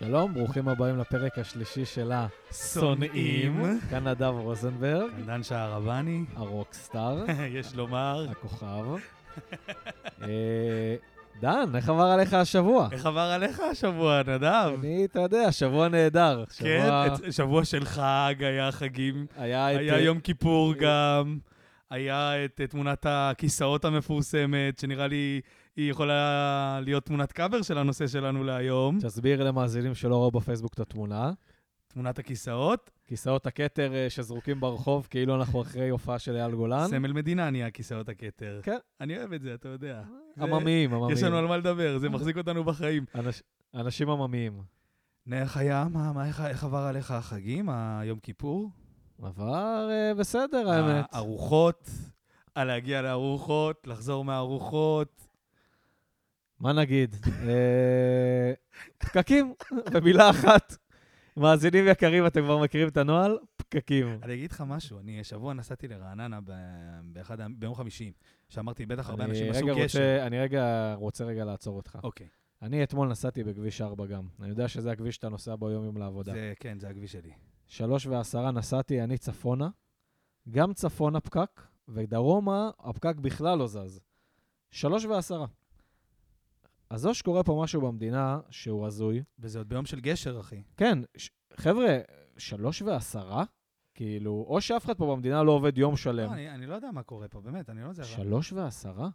שלום, ברוכים הבאים לפרק השלישי של השונאים. כאן נדב רוזנברג, דן שערבני, הרוקסטאר, יש לומר. הכוכב. אה, דן, איך עבר עליך השבוע? איך עבר עליך השבוע, נדב? אני, אתה יודע, שבוע נהדר. כן, שבוע- של חג, היה חגים, היה את... היה אה, יום כיפור גם, היה את אה, תמונת הכיסאות המפורסמת, שנראה לי היא יכולה להיות תמונת קאבר של הנושא שלנו להיום. תסביר למאזינים שלא ראו בפייסבוק את התמונה. תמונת הכיסאות, כיסאות הכתר אה, שזרוקים ברחוב, כאילו אנחנו אחרי הופעה של אייל גולן. סמל מדינה נהיה כיסאות הכתר. כן. אני אוהב את זה, אתה יודע. עממיים, עממיים. יש לנו על מה לדבר, זה מחזיק אותנו בחיים. אנש- אנשים עממיים. איך היה? מה, מה, איך- איך עבר עליך החגים, היום כיפור? עבר אה, בסדר, האמת. הארוחות, להגיע לארוחות, לחזור מהארוחות. מה נגיד? אה, פקקים, במילה אחת. מאזינים יקרים, אתם כבר מכירים את הנוהל? פקקים. אני אגיד לך משהו, אני השבוע נסעתי לרעננה באחד, ביום חמישי, שאמרתי, בטח הרבה אנשים עשו קשר. אני רגע רוצה רגע לעצור אותך. אוקיי, אני אתמול נסעתי בכביש 4 גם. אני יודע שזה הכביש שאתה נוסע בו יום-יום לעבודה. זה, כן, זה הכביש שלי. שלוש ועשרה נסעתי, אני צפונה. גם צפונה פקק, ודרומה הפקק בכלל לא זז. שלוש ועשרה. אז או שקורה פה משהו במדינה שהוא הזוי. וזה עוד ביום של גשר, אחי. כן, ש- חבר'ה, שלוש ועשרה? כאילו, או שאף אחד פה במדינה לא עובד יום שלם. לא, אני, אני לא יודע מה קורה פה, באמת, אני לא יודע. שלוש ועשרה?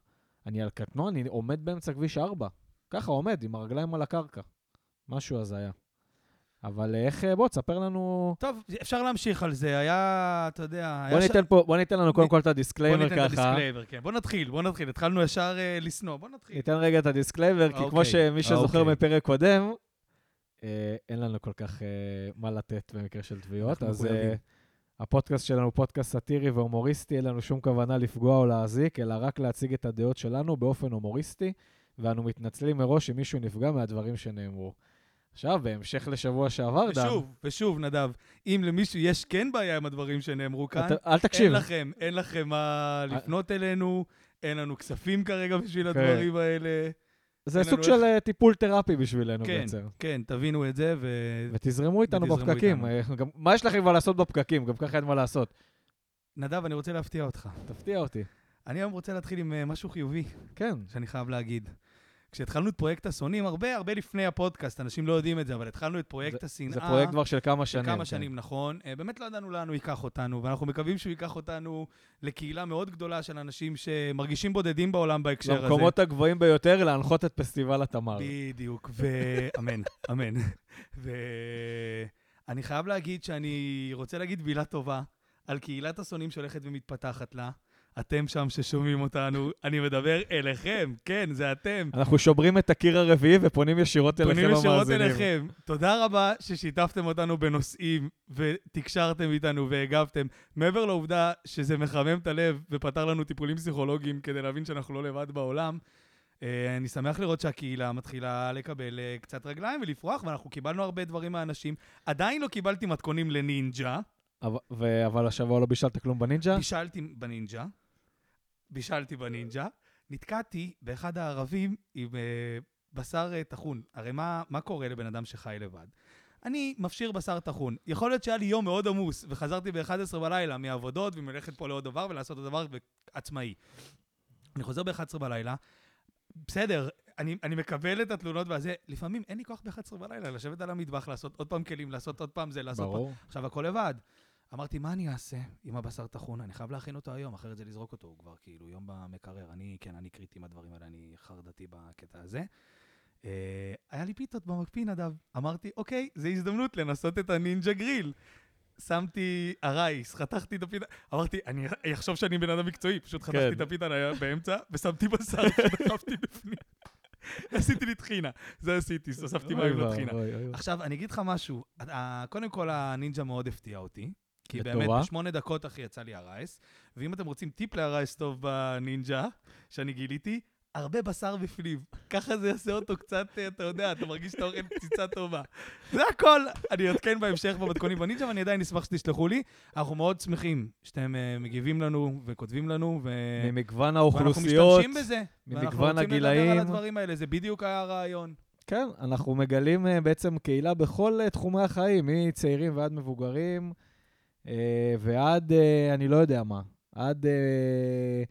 אני על קטנוע, אני עומד באמצע כביש ארבע. ככה עומד, עם הרגליים על הקרקע. משהו הזיה. אבל איך, אה, בוא, תספר לנו... טוב, אפשר להמשיך על זה, היה, אתה יודע... היה בוא ש- ניתן פה, בוא ניתן לנו קודם כל את בוא הדיסקליימר ניתן את ככה. הדיסקליימר, כן. בוא נתחיל, בוא נתחיל. התחלנו ישר אה, לשנוא, בוא נתחיל. ניתן רגע את הדיסקליימר, כי כמו אוקיי, שמי שזוכר אוקיי. מפרק קודם, אה, אין לנו כל כך אה, מה לתת במקרה של תביעות. אז. אה, הפודקאסט שלנו הוא פודקאסט סאטירי והומוריסטי, אין לנו שום כוונה לפגוע או להזיק, אלא רק להציג את הדעות שלנו באופן הומוריסטי, ואנו מתנצלים מראש אם מישהו נפגע מהדברים שנאמרו. עכשיו, בהמשך לשבוע שעבר, דן, ושוב, ושוב, נדב, אם למישהו יש כן בעיה עם הדברים שנאמרו כאן, אתה- אל תקשיב. אין לכם, אין לכם מה לפנות אלינו, אין לנו כספים כרגע בשביל כן. הדברים האלה. זה סוג של אה, טיפול תרפי בשבילנו כן, בעצם. כן, תבינו את זה, ו... ותזרמו איתנו ותזרמו בפקקים. איתנו. אה, גם- מה יש לכם כבר לעשות בפקקים? גם ככה אין מה לעשות. נדב, אני רוצה להפתיע אותך. תפתיע אותי. אני היום רוצה להתחיל עם אה, משהו חיובי, כן. שאני חייב להגיד. כשהתחלנו את פרויקט השונאים, הרבה הרבה לפני הפודקאסט, אנשים לא יודעים את זה, אבל התחלנו את פרויקט השנאה. זה פרויקט כבר של כמה של שנים. כמה כן. שנים, נכון. אה, באמת לא ידענו לאן הוא ייקח אותנו, ואנחנו מקווים שהוא ייקח אותנו לקהילה מאוד גדולה של אנשים שמרגישים בודדים בעולם בהקשר הזה. למקומות הגבוהים ביותר להנחות את פסטיבל התמר. בדיוק, ואמן, אמן. ואני חייב להגיד שאני רוצה להגיד מילה טובה על קהילת השונאים שהולכת ומתפתחת לה. אתם שם ששומעים אותנו, אני מדבר אליכם, כן, זה אתם. אנחנו שוברים את הקיר הרביעי ופונים ישירות אליכם פונים המאזינים. ישירות אליכם. תודה רבה ששיתפתם אותנו בנושאים ותקשרתם איתנו והגבתם. מעבר לעובדה שזה מחמם את הלב ופתר לנו טיפולים פסיכולוגיים כדי להבין שאנחנו לא לבד בעולם, אה, אני שמח לראות שהקהילה מתחילה לקבל אה, קצת רגליים ולפרוח, ואנחנו קיבלנו הרבה דברים מהאנשים. עדיין לא קיבלתי מתכונים לנינג'ה, אבל השבוע לא בישלת כלום בנינג'ה? בישלתי בנינג'ה, בישלתי בנינג'ה, נתקעתי באחד הערבים עם אה, בשר אה, טחון. הרי מה, מה קורה לבן אדם שחי לבד? אני מפשיר בשר טחון. יכול להיות שהיה לי יום מאוד עמוס, וחזרתי ב-11 בלילה מעבודות, ומלכת פה לעוד דבר ולעשות עוד דבר עצמאי. אני חוזר ב-11 בלילה, בסדר, אני, אני מקבל את התלונות והזה, לפעמים אין לי כוח ב-11 בלילה לשבת על המטבח, לעשות עוד פעם כלים, לעשות עוד פעם זה, לעשות ברור. עכשיו הכל לבד. אמרתי, מה אני אעשה עם הבשר טחון? אני חייב להכין אותו היום, אחרת זה לזרוק אותו, הוא כבר כאילו יום במקרר. אני, כן, אני קריטי עם הדברים האלה, אני חרדתי בקטע הזה. אה, היה לי פיתות במקפיא, נדב. אמרתי, אוקיי, זו הזדמנות לנסות את הנינג'ה גריל. שמתי הרייס, חתכתי את הפיתה, אמרתי, אני אחשוב שאני בן אדם מקצועי, פשוט חתכתי כן. את הפיתה באמצע, ושמתי בשר שדחפתי בפנים. עשיתי לי טחינה, זה עשיתי, הוספתי מים לטחינה. עכשיו, אני אגיד לך משהו. קודם כל, הנינג'ה מאוד הפתיע אותי. כי לטובה. באמת, בשמונה דקות, אחי, יצא לי הרייס. ואם אתם רוצים טיפ להרייס טוב בנינג'ה, שאני גיליתי, הרבה בשר בפנים. ככה זה יעשה אותו קצת, אה, אתה יודע, אתה מרגיש שאתה אוכל קציצה טובה. זה הכל. אני אעדכן בהמשך במתכונים בנינג'ה, ואני עדיין אשמח שתשלחו לי. אנחנו מאוד שמחים שאתם אה, מגיבים לנו וכותבים לנו, ו... ממגוון ואנחנו האוכלוסיות, משתמשים בזה. ואנחנו ממגוון רוצים לדבר הגילאים. על הדברים האלה, זה בדיוק היה הרעיון. כן, אנחנו מגלים אה, בעצם קהילה בכל תחומי החיים, מצעירים ועד מבוגרים, ועד, אה, אני לא יודע מה, עד... אה,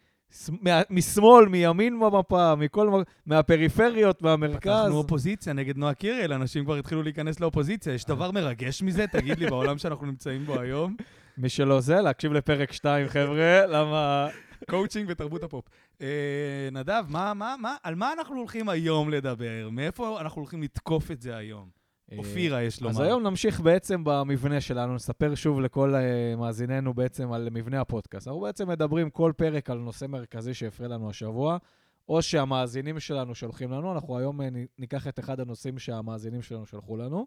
משמאל, מימין במפה, מכל... מהפריפריות, מהמרכז. פתחנו אופוזיציה נגד נועה קירל, אנשים כבר התחילו להיכנס לאופוזיציה. יש דבר מרגש מזה? תגיד לי, בעולם שאנחנו נמצאים בו היום? מי שלא זה, להקשיב לפרק 2, חבר'ה, למה... קואוצ'ינג ותרבות הפופ. אה, נדב, מה, מה, מה, על מה אנחנו הולכים היום לדבר? מאיפה אנחנו הולכים לתקוף את זה היום? אופירה, יש לומר. אז היום נמשיך בעצם במבנה שלנו, נספר שוב לכל uh, מאזיננו בעצם על מבנה הפודקאסט. אנחנו בעצם מדברים כל פרק על נושא מרכזי שהפריע לנו השבוע, או שהמאזינים שלנו שולחים לנו. אנחנו היום נ- ניקח את אחד הנושאים שהמאזינים שלנו שלחו לנו,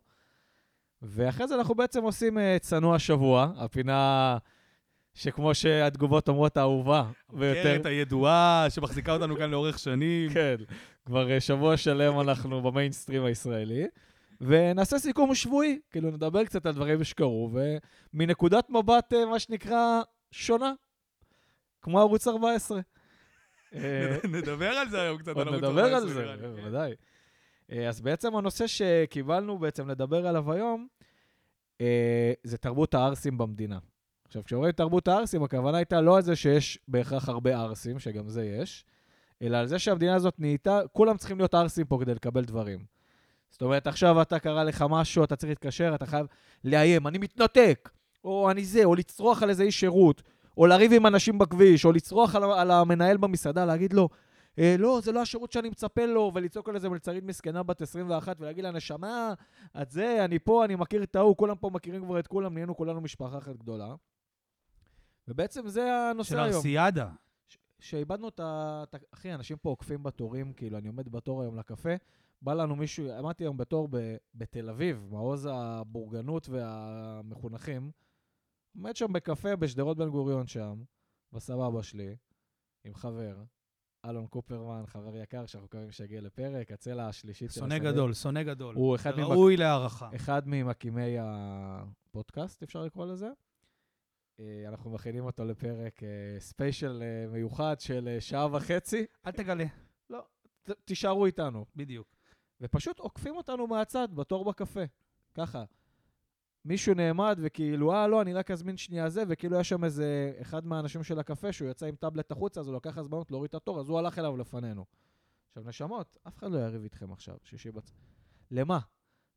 ואחרי זה אנחנו בעצם עושים צנוע השבוע, הפינה שכמו שהתגובות אומרות, האהובה ביותר. המוכרת הידועה שמחזיקה אותנו כאן לאורך שנים. כן, כבר אה, שבוע שלם אנחנו במיינסטרים הישראלי. ונעשה סיכום שבועי, כאילו נדבר קצת על דברים שקרו, ומנקודת מבט, אה, מה שנקרא, שונה, כמו ערוץ 14. אה, נדבר על זה היום קצת, על ערוץ נדבר על 14, זה. בוודאי. אה, אז בעצם הנושא שקיבלנו בעצם לדבר עליו היום, זה תרבות הערסים במדינה. עכשיו, כשאומרים תרבות הערסים, הכוונה הייתה לא על זה שיש בהכרח הרבה ערסים, שגם זה יש, אלא על זה שהמדינה הזאת נהייתה, כולם צריכים להיות ערסים פה כדי לקבל דברים. זאת אומרת, עכשיו אתה קרה לך משהו, אתה צריך להתקשר, אתה חייב לאיים, אני מתנתק, או אני זה, או לצרוח על איזה איש שירות, או לריב עם אנשים בכביש, או לצרוח על, על המנהל במסעדה, להגיד לו, אה, לא, זה לא השירות שאני מצפה לו, ולצעוק על איזה מלצרית מסכנה בת 21, ולהגיד לה, נשמה, את זה, אני פה, אני מכיר את ההוא, כולם פה מכירים כבר את כולם, נהיינו כולנו משפחה אחת גדולה. ובעצם זה הנושא של היום. ארסיאדה. ש- שאיבדנו. את ה- אחי, אנשים פה עוקפים בתורים, כאילו, אני עומד בתור היום לקפה, בא לנו מישהו, עמדתי היום בתור ב, בתל אביב, מעוז הבורגנות והמחונכים, עומד שם בקפה בשדרות בן גוריון שם, בסבבה שלי, עם חבר, אלון קופרמן, חבר יקר, שאנחנו מקווים שיגיע לפרק, הצלע השלישית של שונא השדה. גדול, שונא גדול. הוא אחד ממק- ראוי להערכה. אחד ממקימי הפודקאסט, אפשר לקרוא לזה. אה, אנחנו מכינים אותו לפרק אה, ספיישל אה, מיוחד של שעה וחצי. אל תגלה. ת- תישארו איתנו. בדיוק. ופשוט עוקפים אותנו מהצד, בתור בקפה. ככה. מישהו נעמד וכאילו, אה, לא, אני רק אזמין שנייה זה, וכאילו יש שם איזה אחד מהאנשים של הקפה שהוא יצא עם טאבלט החוצה, אז הוא לקח הזמנות להוריד את התור, אז הוא הלך אליו לפנינו. עכשיו, נשמות, אף אחד לא יריב איתכם עכשיו, שישי בצ... למה?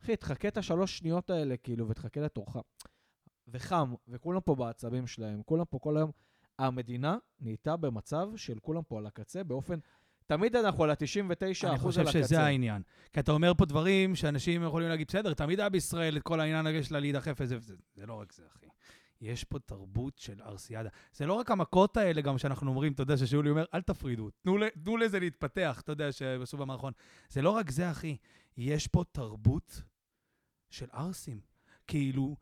אחי, תחכה את השלוש שניות האלה, כאילו, ותחכה לתורך. וחם, וכולם פה בעצבים שלהם, כולם פה כל היום. המדינה נהייתה במצב של כולם פה על הקצה באופן... תמיד אנחנו על ה-99% על הקצה. אני חושב שזה העניין. כי אתה אומר פה דברים שאנשים יכולים להגיד, בסדר, תמיד היה בישראל את כל העניין הזה של להידחף וזה וזה. זה לא רק זה, אחי. יש פה תרבות של ארסיאדה. זה לא רק המכות האלה גם שאנחנו אומרים, אתה יודע, ששאולי אומר, אל תפרידו, תנו, תנו לזה להתפתח, אתה יודע, שבסוף המערכון. זה לא רק זה, אחי. יש פה תרבות של ערסים. כאילו,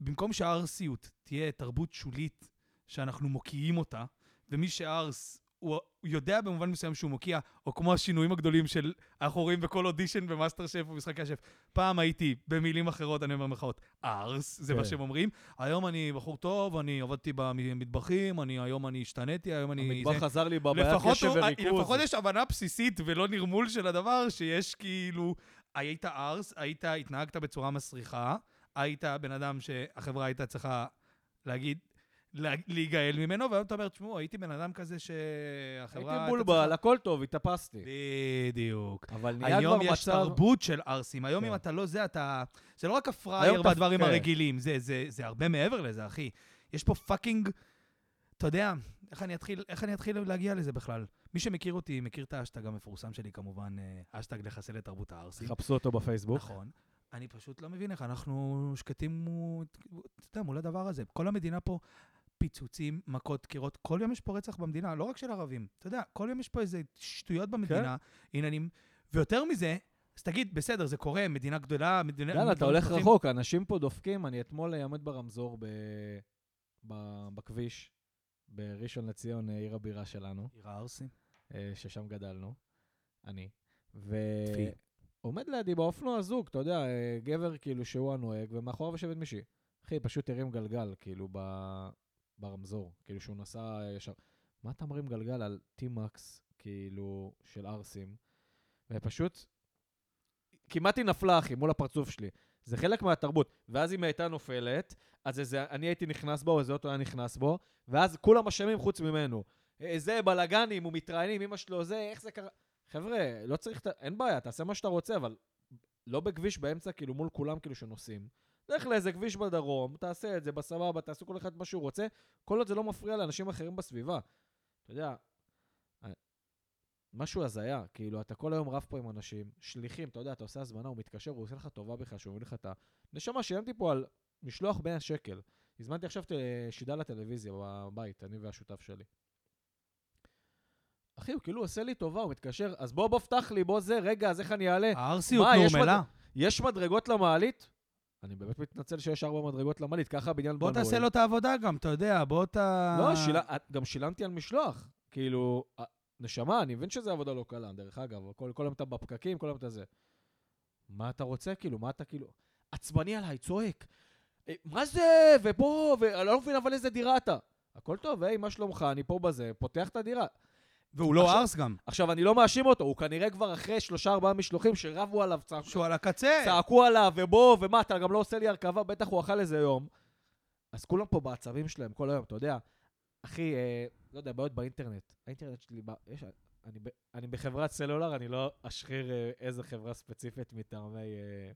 במקום שהערסיות תהיה תרבות שולית, שאנחנו מוקיעים אותה, ומי שערס, הוא, יודע במובן מסוים שהוא מוקיע, או כמו השינויים הגדולים של אנחנו רואים בכל אודישן במאסטר שף ומשחקי השף. פעם הייתי, במילים אחרות, אני אומר במרכאות, ארס, זה מה כן. שהם אומרים. היום אני בחור טוב, אני עבדתי במטבחים, אני, היום אני השתניתי, היום אני... המטבח זה- עזר לי לפחות, קשב וריכוז. לפחות יש הבנה בסיסית ולא נרמול של הדבר, שיש כאילו, היית ארס, היית, התנהגת בצורה מסריחה, היית בן אדם שהחברה הייתה צריכה להגיד, לה- להיגעל ממנו, והיום אתה אומר, תשמעו, הייתי בן אדם כזה שהחברה... הייתי בולבל, צריכה-" הכל טוב, התאפסתי. בדיוק. אבל נהיה היום כבר יש מצב... תרבות של ערסים. היום כן. אם אתה לא זה, אתה... זה לא רק היום הפראייר והדברים כן. הרגילים, זה- הרבה מעבר לזה, אחי. יש פה fucking... אתה יודע, איך אני אתחיל, איך אני אתחיל להגיע לזה בכלל? מי שמכיר אותי, מכיר את האשטג המפורסם שלי, כמובן, אה, אשטג לחסל את תרבות הערסים. חפשו אותו בפייסבוק. נכון. אני פשוט לא מבין איך אנחנו שקטים, אתה יודע, מול הדבר הזה. כל המדינה פה, פיצוצים, מכות, דקירות, כל יום יש פה רצח במדינה, לא רק של ערבים. אתה יודע, כל יום יש פה איזה שטויות במדינה, עניינים, ויותר מזה, אז תגיד, בסדר, זה קורה, מדינה גדולה, מדינה... יאללה, אתה הולך פתוחים. רחוק, אנשים פה דופקים. אני אתמול עומד ברמזור ב... ב... בכביש, בראשון לציון, אה, עיר הבירה שלנו, עיר הערסים. אה, ששם גדלנו, אני. טפי. ועומד לידי באופנוע זוג, אתה יודע, אה, גבר כאילו שהוא הנוהג, ומאחוריו יושבת מישהי. אחי, פשוט הרים גלגל, כאילו, ב... ברמזור, כאילו שהוא נסע ישר. מה אתה מרים גלגל על T-Max, כאילו, של ערסים? ופשוט כמעט היא נפלה, אחי, מול הפרצוף שלי. זה חלק מהתרבות. ואז אם היא הייתה נופלת, אז איזה, אני הייתי נכנס בו, איזה אוטו היה נכנס בו, ואז כולם אשמים חוץ ממנו. אה, זה בלאגנים, הוא מתראיינים, אמא שלו, זה, איך זה קרה? חבר'ה, לא צריך, אין בעיה, תעשה מה שאתה רוצה, אבל לא בכביש באמצע, כאילו, מול כולם, כאילו, שנוסעים. לך לאיזה כביש בדרום, תעשה את זה בסבבה, תעשו כל אחד מה שהוא רוצה, כל עוד זה לא מפריע לאנשים אחרים בסביבה. אתה יודע, אה, משהו הזיה, כאילו, אתה כל היום רב פה עם אנשים, שליחים, אתה יודע, אתה עושה הזמנה, הוא מתקשר, הוא עושה לך טובה בכלל, שהוא מביא לך את ה... נשמה, שילמתי פה על משלוח 100 שקל. הזמנתי עכשיו שידה לטלוויזיה בבית, אני והשותף שלי. אחי, הוא כאילו עושה לי טובה, הוא מתקשר, אז בוא, בוא, פתח לי, בוא זה, רגע, אז איך אני אעלה? הערסיות יש נורמלה. יש מדרגות למעלית? אני באמת מתנצל שיש ארבע מדרגות למעלית, ככה הבניין בוא בנוי. תעשה לו את העבודה גם, אתה יודע, בוא ת... לא, שיל... גם שילמתי על משלוח. כאילו, נשמה, אני מבין שזו עבודה לא קלה, דרך אגב, כל, כל היום אתה בפקקים, כל היום אתה זה. מה אתה רוצה, כאילו? מה אתה כאילו... עצבני עליי, צועק. "אה, מה זה? ובוא, ואני לא מבין אבל איזה דירה אתה. הכל טוב, היי, מה שלומך? אני פה בזה, פותח את הדירה. והוא לא עכשיו- ערס גם. עכשיו, אני לא מאשים אותו, הוא כנראה כבר אחרי שלושה, ארבעה משלוחים שרבו עליו, צעקו, שהוא על הקצה. צעקו עליו, ובוא, ומה, אתה גם לא עושה לי הרכבה, בטח הוא אכל איזה יום. אז כולם פה בעצבים שלהם כל היום, אתה יודע. אחי, אה, לא יודע, בעיות באינטרנט. האינטרנט שלי, בא- יש, אני, אני בחברת סלולר, אני לא אשחיר אה, איזה חברה ספציפית מטעמי אה,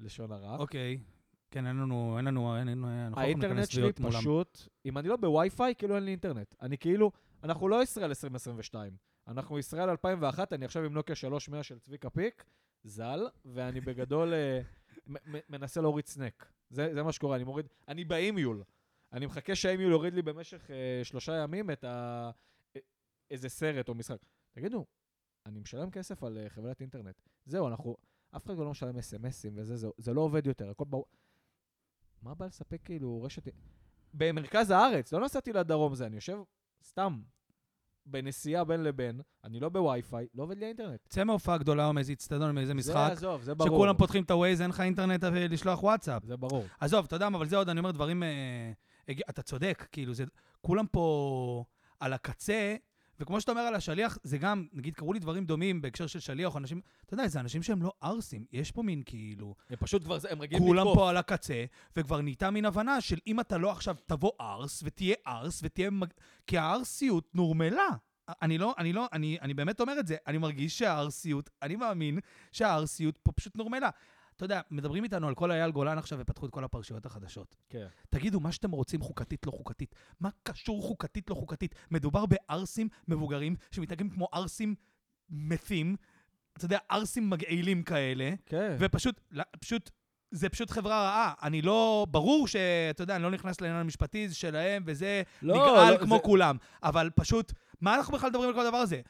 לשון הרע. אוקיי. כן, אין לנו, אין לנו, אין לנו, אנחנו לא יכולים האינטרנט להיכנס שלי להיות מולם. פשוט, אם אני לא בווי-פיי, כאילו אין לי אינטרנט. אני כאילו, אנחנו לא ישראל 2022, אנחנו ישראל 2001, אני עכשיו עם נוקיה 300 של צביקה פיק, ז"ל, ואני בגדול אה, מנסה להוריד סנק. זה, זה מה שקורה, אני מוריד, אני באימיול. אני מחכה שהאימיול יוריד לי במשך אה, שלושה ימים את ה... א- איזה סרט או משחק. תגידו, אני משלם כסף על אה, חברת אינטרנט. זהו, אנחנו... אף אחד לא משלם אס.אם.אסים וזה, זה, זה לא עובד יותר, הכל ברור. מה בא לספק כאילו רשת... במרכז הארץ, לא נסעתי לדרום זה, אני יושב סתם בנסיעה בין לבין, אני לא בווי-פיי, לא עובד לי האינטרנט. צא מהופעה גדולה או מאיזה אצטדיון, מאיזה משחק, זה עזוב, זה ברור. שכולם פותחים את ה-Waze, אין לך אינטרנט אה, לשלוח וואטסאפ. זה ברור. עזוב, אתה יודע אבל זה עוד, אני אומר דברים... אה, הג- אתה צודק, כאילו, זה... כולם פה על הקצה, וכמו שאתה אומר על השליח, זה גם, נגיד, קראו לי דברים דומים בהקשר של שליח, או אנשים... אתה יודע, זה אנשים שהם לא ערסים. יש פה מין, כאילו... הם פשוט כבר, הם רגילים כולם לתקוף. פה על הקצה, וכבר נהייתה מין הבנה של אם אתה לא עכשיו תבוא ארס, ותהיה ארס, ותהיה... מג... כי הארסיות נורמלה. אני לא, אני לא, אני, אני באמת אומר את זה, אני מרגיש שהארסיות, אני מאמין שהארסיות פה פשוט נורמלה. אתה יודע, מדברים איתנו על כל אייל גולן עכשיו ופתחו את כל הפרשיות החדשות. כן. תגידו, מה שאתם רוצים חוקתית, לא חוקתית. מה קשור חוקתית, לא חוקתית? מדובר בערסים מבוגרים שמתנהגים כמו ערסים מתים, אתה יודע, ערסים מגעילים כאלה, כן. ופשוט, לא, פשוט, זה פשוט חברה רעה. אני לא, ברור שאתה יודע, אני לא נכנס לעניין המשפטי, זה שלהם, וזה לא, נגעל לא, כמו זה- כולם. אבל פשוט, מה אנחנו בכלל מדברים על כל הדבר הזה?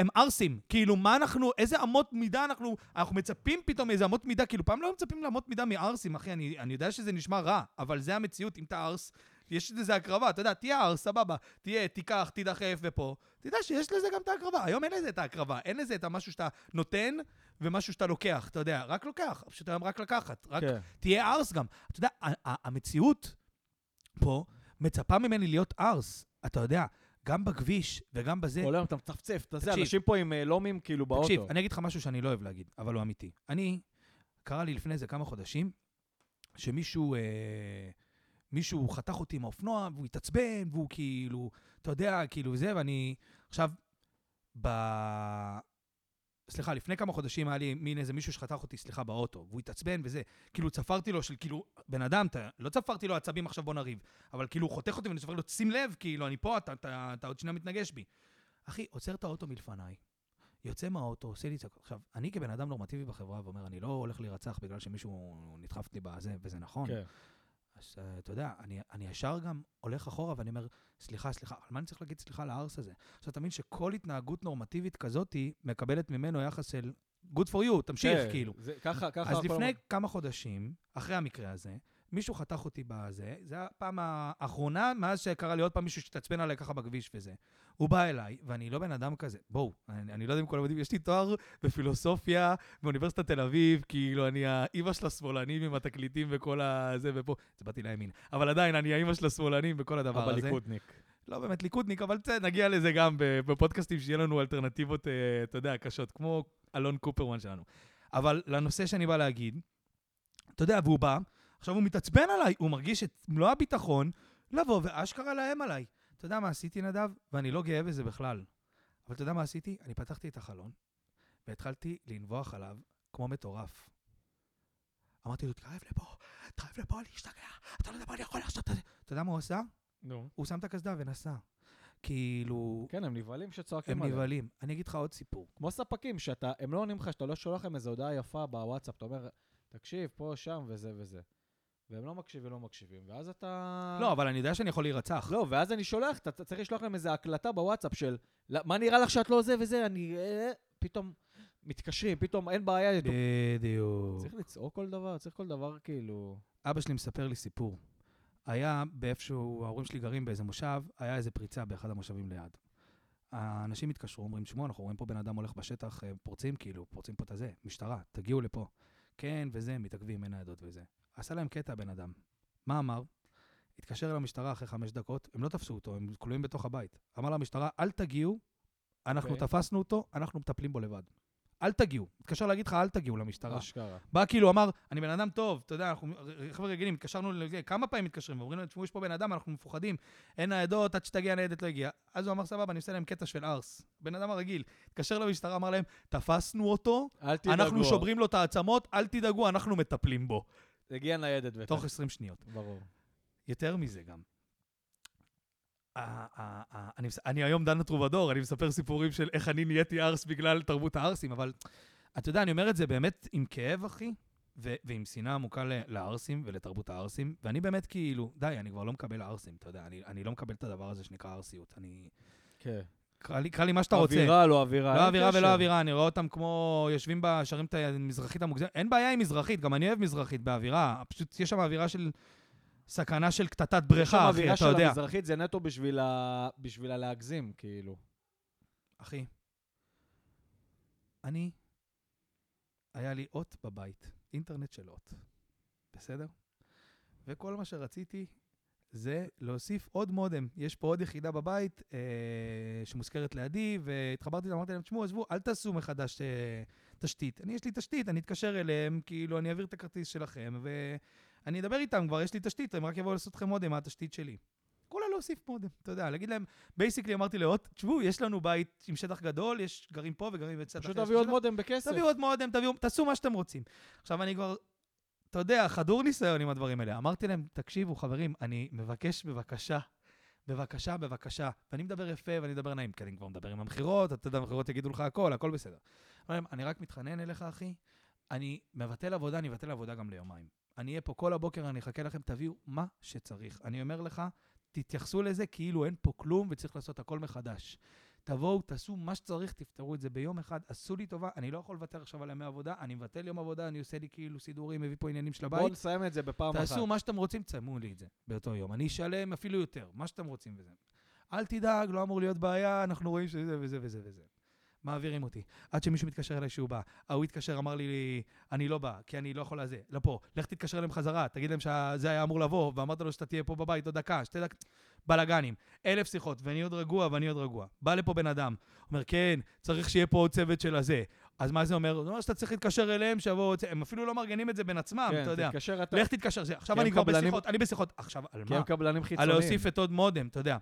הם ערסים. כאילו, מה אנחנו, איזה אמות מידה אנחנו, אנחנו מצפים פתאום מאיזה אמות מידה, כאילו, פעם לא מצפים לאמות מידה מערסים, אחי, אני, אני יודע שזה נשמע רע, אבל זה המציאות, אם אתה ערס, יש לזה הקרבה, אתה יודע, תהיה ערס, סבבה, תהיה, תיקח, תידחף ופה, תדע שיש לזה גם את ההקרבה. היום אין לזה את ההקרבה, אין לזה את המשהו שאתה נותן ומשהו שאתה לוקח, אתה יודע, רק לוקח, פשוט היום רק לקחת, רק כן. תהיה ארס גם. אתה יודע, המציאות פה מצפה ממני להיות ארס, אתה יודע, גם בכביש וגם בזה. כל היום אתה מצפצף, אתה זה. אנשים פה עם אה, לומים כאילו באוטו. תקשיב, אני אגיד לך משהו שאני לא אוהב להגיד, אבל הוא אמיתי. אני, קרה לי לפני איזה כמה חודשים, שמישהו, אה, מישהו חתך אותי עם האופנוע, והוא התעצבן, והוא כאילו, אתה יודע, כאילו זה, ואני, עכשיו, ב... סליחה, לפני כמה חודשים היה לי מין איזה מישהו שחתך אותי, סליחה, באוטו, והוא התעצבן וזה. כאילו, צפרתי לו של כאילו, בן אדם, אתה, לא צפרתי לו עצבים עכשיו בוא נריב, אבל כאילו, הוא חותך אותי ואני צופר לו, שים לב, כאילו, אני פה, אתה, אתה, אתה עוד שנייה מתנגש בי. אחי, עוצר את האוטו מלפניי, יוצא מהאוטו, עושה לי צעקות. עכשיו, אני כבן אדם נורמטיבי בחברה, ואומר, אני לא הולך להירצח בגלל שמישהו נדחף לי בזה, וזה נכון. כן. אז uh, אתה יודע, אני, אני ישר גם הולך אחורה ואני אומר, סליחה, סליחה, על מה אני צריך להגיד סליחה לארס הזה? עכשיו, אתה מבין שכל התנהגות נורמטיבית כזאתי מקבלת ממנו יחס של good for you, תמשיך, כן, כאילו. זה- ככה, ככה. אז לפני הזמן. כמה חודשים, אחרי המקרה הזה, מישהו חתך אותי בזה, זה הפעם האחרונה מאז שקרה לי עוד פעם מישהו שהתעצבן עליי ככה בכביש וזה. הוא בא אליי, ואני לא בן אדם כזה. בואו, אני, אני לא יודע אם כולם יודעים, יש לי תואר בפילוסופיה באוניברסיטת תל אביב, כאילו, אני האימא של השמאלנים עם התקליטים וכל הזה ופה. זה באתי לימין. אבל עדיין, אני האימא של השמאלנים וכל הדבר אבל הזה. ליכודניק. לא באמת ליכודניק, אבל בסדר, נגיע לזה גם בפודקאסטים, שיהיה לנו אלטרנטיבות, אה, אתה יודע, קשות, כמו אלון קופרמן שלנו. אבל לנושא שאני בא להגיד, אתה יודע, והוא בא, עכשיו הוא מתעצבן עליי, הוא מרגיש את מלוא הביטחון לבוא ואשכרה לאיים עליי. אתה יודע מה עשיתי, נדב? ואני לא גאה בזה בכלל. אבל אתה יודע מה עשיתי? אני פתחתי את החלון, והתחלתי לנבוח עליו כמו מטורף. אמרתי לו, תקרב לפה, תקרב לפה, אני אשתגע, אתה לא יודע מה אני יכול לעשות את זה. אתה יודע מה הוא עשה? נו. הוא שם את הקסדה ונסע. כאילו, כן, הם נבהלים שצועקים הם עליהם. נבהלים. אני אגיד לך עוד סיפור. כמו ספקים, שאתה, הם לא עונים לך, שאתה לא שולח להם איזו הודעה יפה בוואטסאפ, אתה אומר, תקשיב, פה, שם, וזה וזה. והם לא מקשיבים, לא מקשיבים, ואז אתה... לא, אבל אני יודע שאני יכול להירצח. לא, ואז אני שולח, אתה צריך לשלוח להם איזו הקלטה בוואטסאפ של, "לא, מה נראה לך שאת לא זה וזה, אני... אה", פתאום מתקשרים, פתאום אין בעיה. בדיוק. צריך לצעוק כל דבר, צריך כל דבר כאילו... אבא שלי מספר לי סיפור. היה באיפשהו, ההורים שלי גרים באיזה מושב, היה איזה פריצה באחד המושבים ליד. האנשים התקשרו, אומרים, תשמעו, אנחנו רואים פה בן אדם הולך בשטח, אה, פורצים כאילו, פורצים פה את הזה, משטרה, תגיעו לפה. כן, וזה, מתעכבים, אין ניידות וזה. עשה להם קטע הבן אדם. מה אמר? התקשר למשטרה אחרי חמש דקות, הם לא תפסו אותו, הם כלואים בתוך הבית. אמר למשטרה, אל תגיעו, אנחנו אוקיי. תפסנו אותו, אנחנו מטפלים בו לבד. אל תגיעו. התקשר להגיד לך, אל תגיעו למשטרה. אשכרה. בא כאילו, אמר, אני בן אדם טוב, אתה יודע, אנחנו חבר'ה רגילים, התקשרנו לזה, כמה פעמים מתקשרים, ואומרים לנו, תשמעו, יש פה בן אדם, אנחנו מפוחדים, אין ניידות, עד שתגיע ניידת לא הגיע. אז הוא אמר, סבבה, אני עושה להם קטע של ארס. בן אדם הרגיל. התקשר למשטרה, אמר להם, תפסנו אותו. אנחנו שוברים לו את העצמות, אל תדאגו, אנחנו מטפלים בו. הגיע ניידת בטח. תוך 20 שניות. ברור. יותר מזה גם. אני היום דן הטרובדור, אני מספר סיפורים של איך אני נהייתי ארס בגלל תרבות הערסים, אבל אתה יודע, אני אומר את זה באמת עם כאב, אחי, ו- ועם שנאה עמוקה לערסים ולתרבות הערסים, ואני באמת כאילו, די, אני כבר לא מקבל ערסים, אתה יודע, אני, אני לא מקבל את הדבר הזה שנקרא ערסיות. אני... כן. קרא לי, קרא לי מה שאתה רוצה. אווירה, לא אווירה. לא אווירה. ולא אווירה, אני רואה אותם כמו יושבים בה, שרים את המזרחית המוגזמת. אין בעיה עם מזרחית, גם אני אוהב מזרחית באווירה. פשוט יש שם אווירה של סכנה של קטטת יש שם בריכה, אחי, אווירה אתה של יודע. המזרחית, זה נטו בשביל ה- בשביל הלהגזים, כאילו. אחי, אני, היה לי אות בבית, אינטרנט של אות, בסדר? וכל מה שרציתי זה להוסיף עוד מודם. יש פה עוד יחידה בבית אה, שמוזכרת לידי, והתחברתי להם, אמרתי להם, תשמעו, עזבו, אל תעשו מחדש אה, תשתית. אני, יש לי תשתית, אני אתקשר אליהם, כאילו, אני אעביר את הכרטיס שלכם, ואני אדבר איתם, כבר יש לי תשתית, הם רק יבואו לעשות לכם מודם מהתשתית שלי. כולה להוסיף מודם, אתה יודע, להגיד להם, basically אמרתי לאות, תשמעו, יש לנו בית עם שטח גדול, יש גרים פה וגרים בצד אחר. פשוט תביאו עוד. מודם בכסף. תביאו עוד מודם, תביאו, תעשו מה שאתם רוצים. עכשיו, אני כבר, אתה יודע, חדור ניסיון עם הדברים האלה. אמרתי להם, תקשיבו, חברים, אני מבקש בבקשה, בבקשה, בבקשה. ואני מדבר יפה ואני מדבר נעים, כי אני כבר מדבר עם המכירות, אתה יודע, המכירות יגידו לך הכל, הכל בסדר. אמר להם, אני רק מתחנן אליך, אחי, אני מבטל עבודה, אני מבטל עבודה גם ליומיים. אני אהיה פה כל הבוקר, אני אחכה לכם, תביאו מה שצריך. אני אומר לך, תתייחסו לזה כאילו אין פה כלום וצריך לעשות הכל מחדש. תבואו, תעשו מה שצריך, תפתרו את זה ביום אחד. עשו לי טובה, אני לא יכול לוותר עכשיו על ימי עבודה, אני מבטל יום עבודה, אני עושה לי כאילו סידורים, מביא פה עניינים של הבית. בואו נסיים את זה בפעם אחת. תעשו מה שאתם רוצים, תסיימו לי את זה באותו יום. אני אשלם אפילו יותר, מה שאתם רוצים וזה. אל תדאג, לא אמור להיות בעיה, אנחנו רואים שזה וזה וזה וזה. מעבירים אותי. עד שמישהו מתקשר אליי שהוא בא. ההוא התקשר, אמר לי, אני לא בא, כי אני לא יכול לזה. לא פה. לך תתקשר אליהם חזרה, תגיד להם שזה היה אמור לבוא, ואמרת לו שאתה תהיה פה בבית עוד דקה, שתי דקות. בלאגנים. אלף שיחות, ואני עוד רגוע ואני עוד רגוע. בא לפה בן אדם, אומר, כן, צריך שיהיה פה עוד צוות של הזה. אז מה זה אומר? זה אומר שאתה צריך להתקשר אליהם, שיבואו. הם אפילו לא מארגנים את זה בין עצמם, כן, אתה יודע. תתקשר אתה. לך תתקשר, זה. עכשיו כי אני כבר קבלנים- בשיחות, אני בשיחות. עכשיו, על כי מה? הם קבלנים על חיצוניים. להוסיף את עוד מודם, אתה יודע.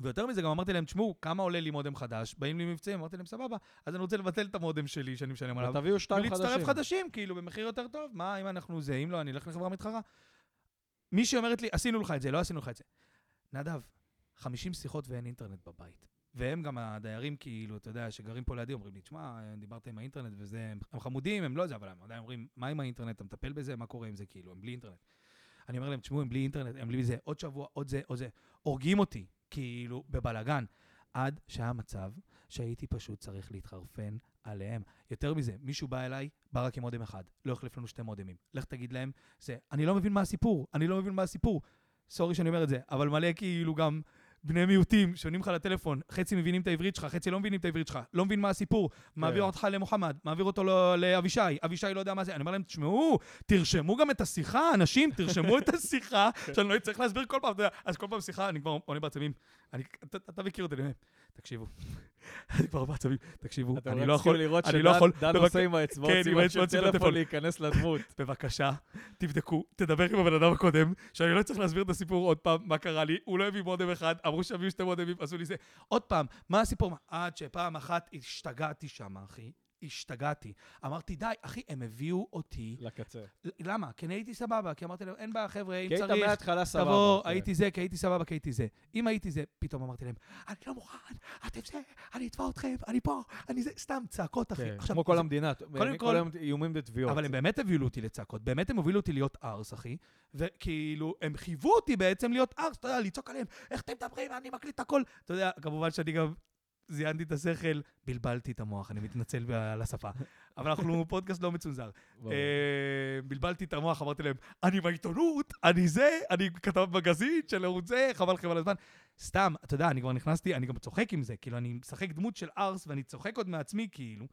ויותר מזה, גם אמרתי להם, תשמעו, כמה עולה לי מודם חדש? באים לי מבצעים, אמרתי להם, סבבה, אז אני רוצה לבטל את המודם שלי שאני משלם עליו. ותביאו שתיים חדשים. ולהצטרף חדשים, כאילו, במחיר יותר טוב. מה, אם אנחנו זה, אם לא, אני אלך לחברה מתחרה. מישהי אומרת לי, עשינו לך את זה, לא עשינו לך את זה. נדב, 50 שיחות ואין אינטרנט בבית. והם גם הדיירים, כאילו, אתה יודע, שגרים פה לידי, אומרים לי, תשמע, דיברת עם האינטרנט וזה, הם, הם חמודים, הם לא זה, אבל הם עדיין אומרים, מה עם האינטרנט, אתה מטפל בזה, מה קורה עם זה, כאילו, הם בלי אינטרנט. אני אומר להם, תשמעו, הם בלי אינטרנט, הם בלי זה, עוד שבוע, עוד זה, עוד זה. הורגים אותי, כאילו, בבלגן. עד שהיה מצב שהייתי פשוט צריך להתחרפן עליהם. יותר מזה, מישהו בא אליי, בא רק עם מודם אחד, לא החליף לנו שתי מודמים. לך תגיד להם, זה, אני לא מבין מה הסיפור, אני לא מבין מה הסיפור. סורי שאני אומר את זה, אבל מלא כאילו גם בני מיעוטים שעונים לך לטלפון, חצי מבינים את העברית שלך, חצי לא מבינים את העברית שלך, לא מבין מה הסיפור, מעביר אותך למוחמד, מעביר אותו לא- לאבישי, אבישי לא יודע מה זה, אני אומר להם, תשמעו, תרשמו גם את השיחה, אנשים, תרשמו את השיחה, שאני לא אצטרך להסביר כל פעם, אז כל פעם שיחה, אני כבר עונה בעצבים, אני- אתה- אתה מכיר אותי, אני תקשיבו, אני כבר בעצבים, תקשיבו, אתם אני לא יכול, אני לא יכול, דן עושה עם האצבעות כן, סימן של טלפון. להיכנס לדמות. בבקשה, תבדקו, תדבר עם הבן אדם הקודם, שאני לא צריך להסביר את הסיפור עוד פעם, מה קרה לי, הוא לא הביא מודם אחד, אמרו שיביאו שתי מודמים, עשו לי זה. עוד פעם, מה הסיפור? עד שפעם אחת השתגעתי שם, אחי. השתגעתי. אמרתי, די, אחי, הם הביאו אותי. לקצה. למה? כי אני הייתי סבבה, כי אמרתי להם, אין בעיה, חבר'ה, אם כי היית צריך, מההתחלה סבבה. תבוא, כן. הייתי זה, כי הייתי סבבה, כי הייתי זה. אם הייתי זה, פתאום אמרתי להם, אני לא מוכן, אתם זה, אני אתבע אתכם, אני פה, אני זה, סתם צעקות, אחי. כן, עכשיו, כמו כל המדינה. קודם כל כל- איומים בתביעות. אבל הם באמת הובילו אותי לצעקות, באמת הם הובילו אותי להיות ארס, אחי. וכאילו, הם חייבו אותי בעצם להיות ארס, אתה יודע, לצעוק עליהם, איך אתם מדברים, אני מקליט הכל. אתה יודע, כמובן שאני גם זיינתי את השכל, בלבלתי את המוח, אני מתנצל על השפה. אבל אנחנו פודקאסט לא מצונזר. אה, בלבלתי את המוח, אמרתי להם, אני בעיתונות, אני זה, אני כתב מגזין של ערוץ זה, חבל לכם על הזמן. סתם, אתה יודע, אני כבר נכנסתי, אני גם צוחק עם זה, כאילו, אני משחק דמות של ארס, ואני צוחק עוד מעצמי, כאילו.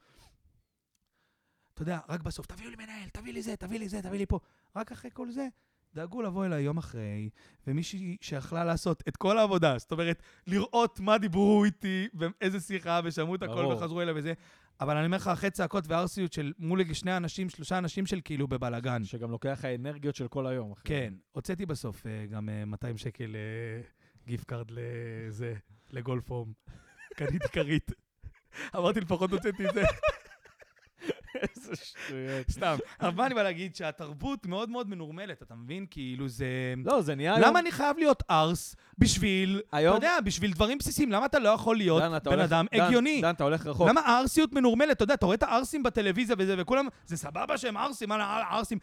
אתה יודע, רק בסוף, תביאו לי מנהל, תביא לי זה, תביא לי זה, תביא לי פה. רק אחרי כל זה, דאגו לבוא אליי יום אחרי, ומישהי שיכלה לעשות את כל העבודה, זאת אומרת, לראות מה דיברו איתי, ואיזה שיחה, ושמעו את הכל. וחזרו אליי וזה. אבל אני אומר לך, אחרי צעקות וערסיות של מול שני אנשים, שלושה אנשים של כאילו בבלאגן. שגם לוקח לך אנרגיות של כל היום. אחי. כן, הוצאתי בסוף אה, גם אה, 200 שקל gift card לזה, לגולף הום. קניתי כרית. אמרתי, לפחות הוצאתי את זה. איזה שטויות. סתם. אבל מה אני בא להגיד? שהתרבות מאוד מאוד מנורמלת, אתה מבין? כאילו זה... לא, זה נהיה. למה אני חייב להיות ארס בשביל, אתה יודע, בשביל דברים בסיסיים? למה אתה לא יכול להיות בן אדם הגיוני? דן, אתה הולך רחוק. למה הארסיות מנורמלת? אתה יודע, אתה רואה את הארסים בטלוויזיה וזה, וכולם, זה סבבה שהם ערסים, מה הארסים?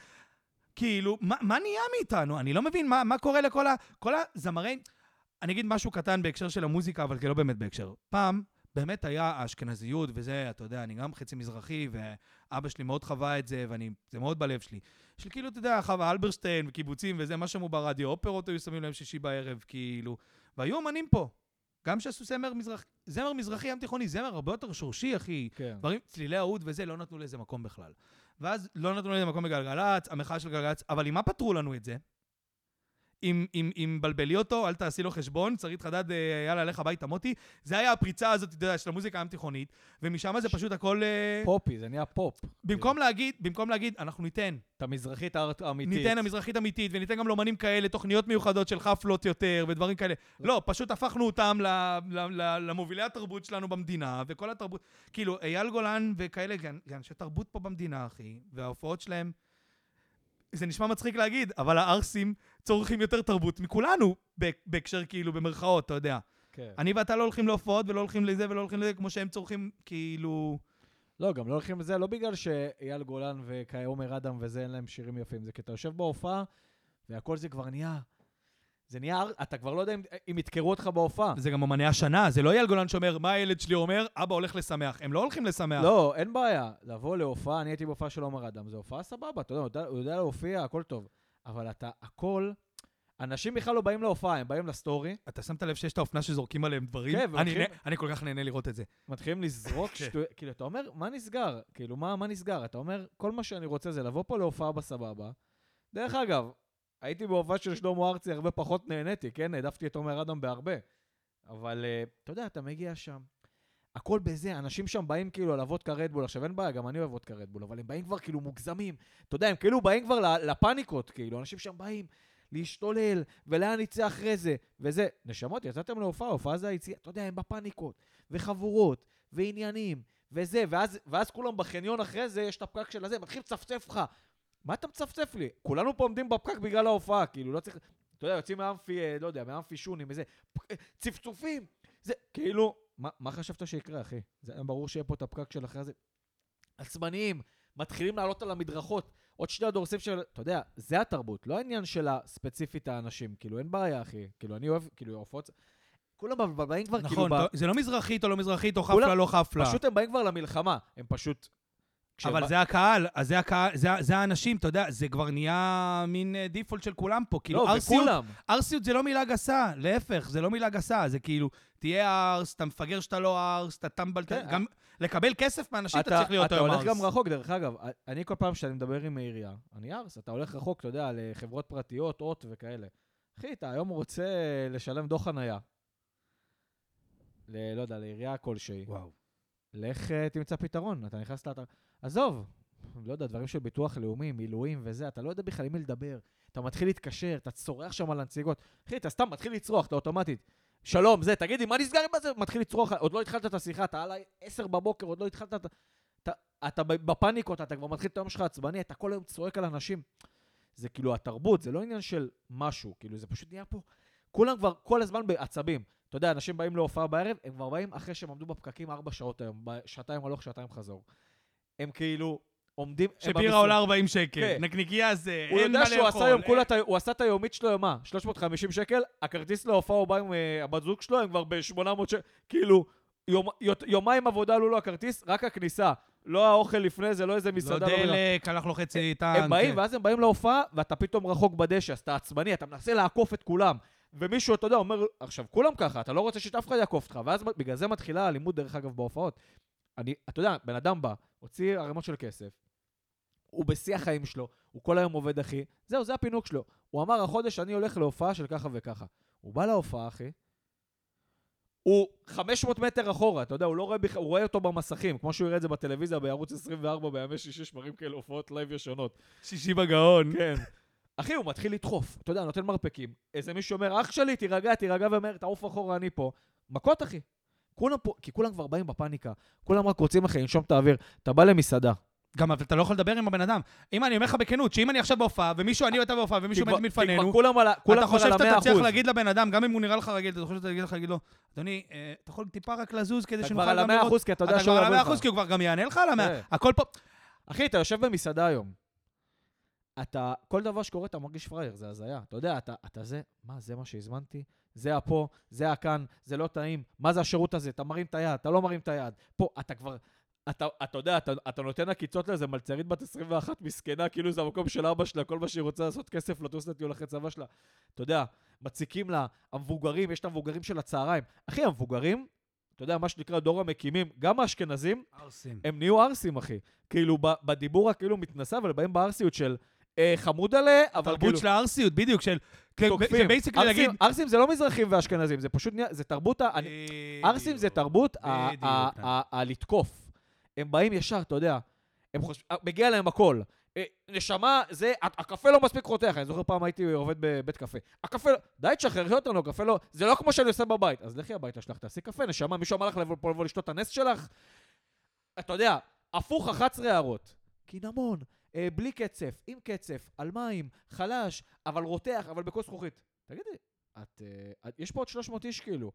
כאילו, מה, מה נהיה מאיתנו? אני לא מבין מה, מה קורה לכל ה... כל הזמרי... אני אגיד משהו קטן בהקשר של המוזיקה, אבל זה לא באמת בהקשר. פעם, באמת היה האשכנזיות וזה, אתה יודע, אני גם חצי מזרחי, ואבא שלי מאוד חווה את זה, ואני, זה מאוד בלב שלי. של כאילו, אתה יודע, חווה אלברשטיין וקיבוצים וזה, מה שמעו ברדיו, אופרות היו שמים להם שישי בערב, כאילו. והיו אמנים פה. גם שעשו זמר מזרחי, זמר מזרחי ים תיכוני, זמר הרבה יותר שורשי, אחי. כן. דברים, צלילי האוד וזה, לא נתנו לזה מקום בכלל. ואז לא נתנו לזה מקום בגלגלצ, המחאה של גלגלצ, אבל עם מה פתרו לנו את זה? אם, אם, אם בלבלי אותו, אל תעשי לו חשבון, שרית חדד, אה, יאללה, לך הביתה מוטי. זה היה הפריצה הזאת, אתה יודע, של המוזיקה הים-תיכונית, ומשם זה פשוט הכל... אה, פופי, זה נהיה פופ. במקום להגיד, במקום להגיד, אנחנו ניתן. את המזרחית האמיתית. ניתן המזרחית אמיתית, וניתן גם לאמנים כאלה, תוכניות מיוחדות של חפלות יותר, ודברים כאלה. לא, פשוט הפכנו אותם למובילי התרבות שלנו במדינה, וכל התרבות... כאילו, אייל גולן וכאלה, אנשי תרבות פה במדינה, אחי, וההופעות שלהם... זה נשמע מצחיק להגיד, אבל הערסים צורכים יותר תרבות מכולנו, בהקשר כאילו, במרכאות, אתה יודע. כן. אני ואתה לא הולכים להופעות ולא הולכים לזה ולא הולכים לזה, כמו שהם צורכים, כאילו... לא, גם לא הולכים לזה, לא בגלל שאייל גולן ועומר אדם וזה, אין להם שירים יפים. זה כי אתה יושב בהופעה, והכל זה כבר נהיה... זה נהיה... אתה כבר לא יודע אם, אם ידקרו אותך בהופעה. זה גם אמני השנה, זה לא אייל גולן שאומר, מה הילד שלי אומר? אבא הולך לשמח. הם לא הולכים לשמח. לא, אין בעיה. לבוא להופעה, אני הייתי בהופעה של עומר אדם, זו הופעה סבבה, אתה יודע, הוא יודע, להופיע, הכל טוב. אבל אתה, הכל... אנשים בכלל לא באים להופעה, הם באים לסטורי, אתה שמת לב שיש את האופנה שזורקים עליהם דברים? כן, אני, והולכים- נה- אני כל כך נהנה לראות את זה. מתחילים לזרוק כן. שטויות, כאילו, אתה אומר, מה נסגר? כאילו, מה, מה נסגר? אתה אומר, כל מה שאני רוצה זה לבוא פה להופעה בסבבה. דרך אגב, הייתי בהופעה של שלמה ארצי, הרבה פחות נהניתי, כן? העדפתי את עומר אדם בהרבה. אבל אה, אתה יודע, אתה מגיע שם, הכל בזה, אנשים שם באים כאילו על אבודקה רדבול, עכשיו אין בעיה, גם אני אוהב וודקה רדבול, אבל הם באים כבר כאילו מוגזמים. אתה יודע, הם כאילו באים כבר לפאניקות, כאילו, אנשים שם באים להשתולל, ולאן נצא אחרי זה, וזה. נשמות, יצאתם להופעה, הופעה זה היציאה, אתה יודע, הם בפאניקות, וחבורות, ועניינים, וזה, ואז, ואז כולם בחניון אחרי זה, יש את הפקק של הזה, מתחיל לצפצף לך. מה אתה מצפצף לי? כולנו פה עומדים בפקק בגלל ההופעה, כאילו, לא צריך... אתה יודע, יוצאים מאמפי, אה, לא יודע, מאמפי שונים, איזה... פ- צפצופים! זה, כאילו... מה, מה חשבת שיקרה, אחי? זה היה ברור שיהיה פה את הפקק של אחרי זה. עצבניים, מתחילים לעלות על המדרכות. עוד שני הדורסים של... אתה יודע, זה התרבות, לא העניין של הספציפית האנשים. כאילו, אין בעיה, אחי. כאילו, אני אוהב, כאילו, הופעות... כולם באים כבר, כאילו, נכון, ב- זה לא מזרחית או לא מזרחית, או חפלה לא חפלה. פשוט הם באים כבר למלחמה. הם פשוט... אבל זה הקהל, אז זה הקהל, זה, זה האנשים, אתה יודע, זה כבר נהיה מין אה, דיפולט של כולם פה. כאילו, לא, ארסיות, וכולם. ארסיות זה לא מילה גסה, להפך, זה לא מילה גסה, זה כאילו, תהיה ארס, אתה מפגר שאתה לא ארס, אתה טמבל, כן, גם לקבל כסף מאנשים אתה צריך להיות אתה היום הולך ארס. גם רחוק, דרך אגב. אני כל פעם שאני מדבר עם העירייה, אני ארס, אתה הולך רחוק, אתה יודע, לחברות פרטיות, אות וכאלה. אחי, אתה היום רוצה לשלם דוח חנייה. ל... לא יודע, לעירייה כלשהי. וואו. לך אה, תמצא פתרון, אתה נכנס לאתר... עזוב, לא יודע, דברים של ביטוח לאומי, מילואים וזה, אתה לא יודע בכלל עם מי לדבר. אתה מתחיל להתקשר, אתה צורח שם על הנציגות. אחי, אתה סתם מתחיל לצרוח, אתה אוטומטית. שלום, זה, תגידי, מה נסגר עם זה? מתחיל לצרוח, עוד לא התחלת את השיחה, אתה עליי עשר בבוקר, עוד לא התחלת את... אתה, אתה בפאניקות, אתה כבר מתחיל את היום שלך עצבני, אתה כל היום צועק על אנשים. זה כאילו התרבות, זה לא עניין של משהו, כאילו זה פשוט נהיה פה... כולם כבר כל הזמן בעצבים. אתה יודע, אנשים באים להופעה בערב, הם כבר באים אחרי שהם עמדו בפקקים ארבע שעות היום, שעתיים הלוך, שעתיים חזור. הם כאילו עומדים... שבירה עולה 40 שקל, כן. נקניקייה זה, אין מה לאכול. הוא יודע שהוא עשה היום, כולה, הוא עשה את היומית שלו, מה? 350 שקל, הכרטיס להופעה הוא בא עם uh, הבת זוג שלו, הם כבר ב-800 שקל, כאילו, יום, יומיים עבודה עלו לו הכרטיס, רק הכניסה. לא האוכל לפני זה, לא איזה מסעדה. לא דלק, הלך לו חצי טנק. הם באים, ואז הם באים להופעה, ואתה פתאום רחוק בדשא, אז אתה עצבני, אתה מנסה לעקוף את כולם. ומישהו, אתה יודע, אומר, עכשיו, כולם ככה, אתה לא רוצה שאף אחד יעקוף אותך, ואז בגלל זה מתחילה האלימות, דרך אגב, בהופעות. אני, אתה יודע, בן אדם בא, הוציא ערימות של כסף, הוא בשיא החיים שלו, הוא כל היום עובד, אחי, זהו, זה הפינוק שלו. הוא אמר, החודש אני הולך להופעה של ככה וככה. הוא בא להופעה, אחי, הוא 500 מטר אחורה, אתה יודע, הוא לא רואה בכלל, הוא רואה אותו במסכים, כמו שהוא יראה את זה בטלוויזיה בערוץ 24 בימי שישי שמרים כאלה הופעות live ישונות. שישי בגאון. כן. אחי, הוא מתחיל לדחוף, אתה יודע, נותן מרפקים. איזה מישהו אומר, אח שלי, תירגע, תירגע, ואומר, תעוף אחורה, אני פה. מכות, אחי. כולם פה, כי כולם כבר באים בפאניקה. כולם רק רוצים, אחי, לנשום את האוויר. אתה בא למסעדה. גם אתה לא יכול לדבר עם הבן אדם. אם אני אומר לך בכנות, שאם אני עכשיו בהופעה, ומישהו, אני ואתה בהופעה, ומישהו עומד מלפנינו, אתה חושב שאתה תצליח להגיד לבן אדם, גם אם הוא נראה לך רגיל, אתה חושב שאתה תגיד לך, להגיד לו, אדוני, אה, אתה יכול טיפה רק לזוז כדי שנוכל גם לראות... אתה כבר על המאה אחוז, כי אתה יודע שהוא יבוא לך. אתה כבר על המאה אחוז, כי הוא כבר גם יענה לך על המאה. כן. הכל פה... אחי, אתה יושב במסעדה היום. אתה, כל דבר שקורה אתה מרגיש פראייר, זה הזיה. אתה יודע, אתה, אתה זה, מה, זה מה שהזמנתי? זה הפה, זה הכאן, זה לא טעים, מה זה השירות הזה? אתה מרים את היד, אתה לא מרים את היד. פה, אתה כבר, אתה, אתה יודע, אתה, אתה נותן עקיצות לאיזה מלצרית בת 21 מסכנה, כאילו זה המקום של אבא שלה, כל מה שהיא רוצה לעשות כסף, לטוס לטיול אחרי צבא שלה. אתה יודע, מציקים לה, המבוגרים, יש את המבוגרים של הצהריים. אחי, המבוגרים, אתה יודע, מה שנקרא דור המקימים, גם האשכנזים, ארסים. הם נהיו ארסים, אחי. כאילו, בדיבור הכאילו מתנשא, אבל באים בארסיות של... אה, חמוד עליה, אבל כאילו... תרבות של הארסיות, בדיוק, של... תוקפים. ארסים זה לא מזרחים ואשכנזים, זה פשוט... זה תרבות ה... ארסים זה תרבות הלתקוף. הם באים ישר, אתה יודע, הם חושבים, אה, מגיע להם הכל. אה, נשמה, זה, הקפה לא מספיק רותח, אני זוכר פעם הייתי עובד בבית קפה. הקפה, לא, די תשחררי אותנו, הקפה לא, זה לא כמו שאני עושה בבית. אז לכי הביתה שלך, תעשי קפה, נשמה, מישהו אמר לך לבוא לבוא לשתות את הנס שלך? אתה יודע, הפוך 11 הערות. קינמון, אה, בלי קצף, עם קצף, על מים, חלש, אבל רותח, אבל בכוס זכוכית. תגידי, את, אה, את, יש פה עוד 300 איש כאילו.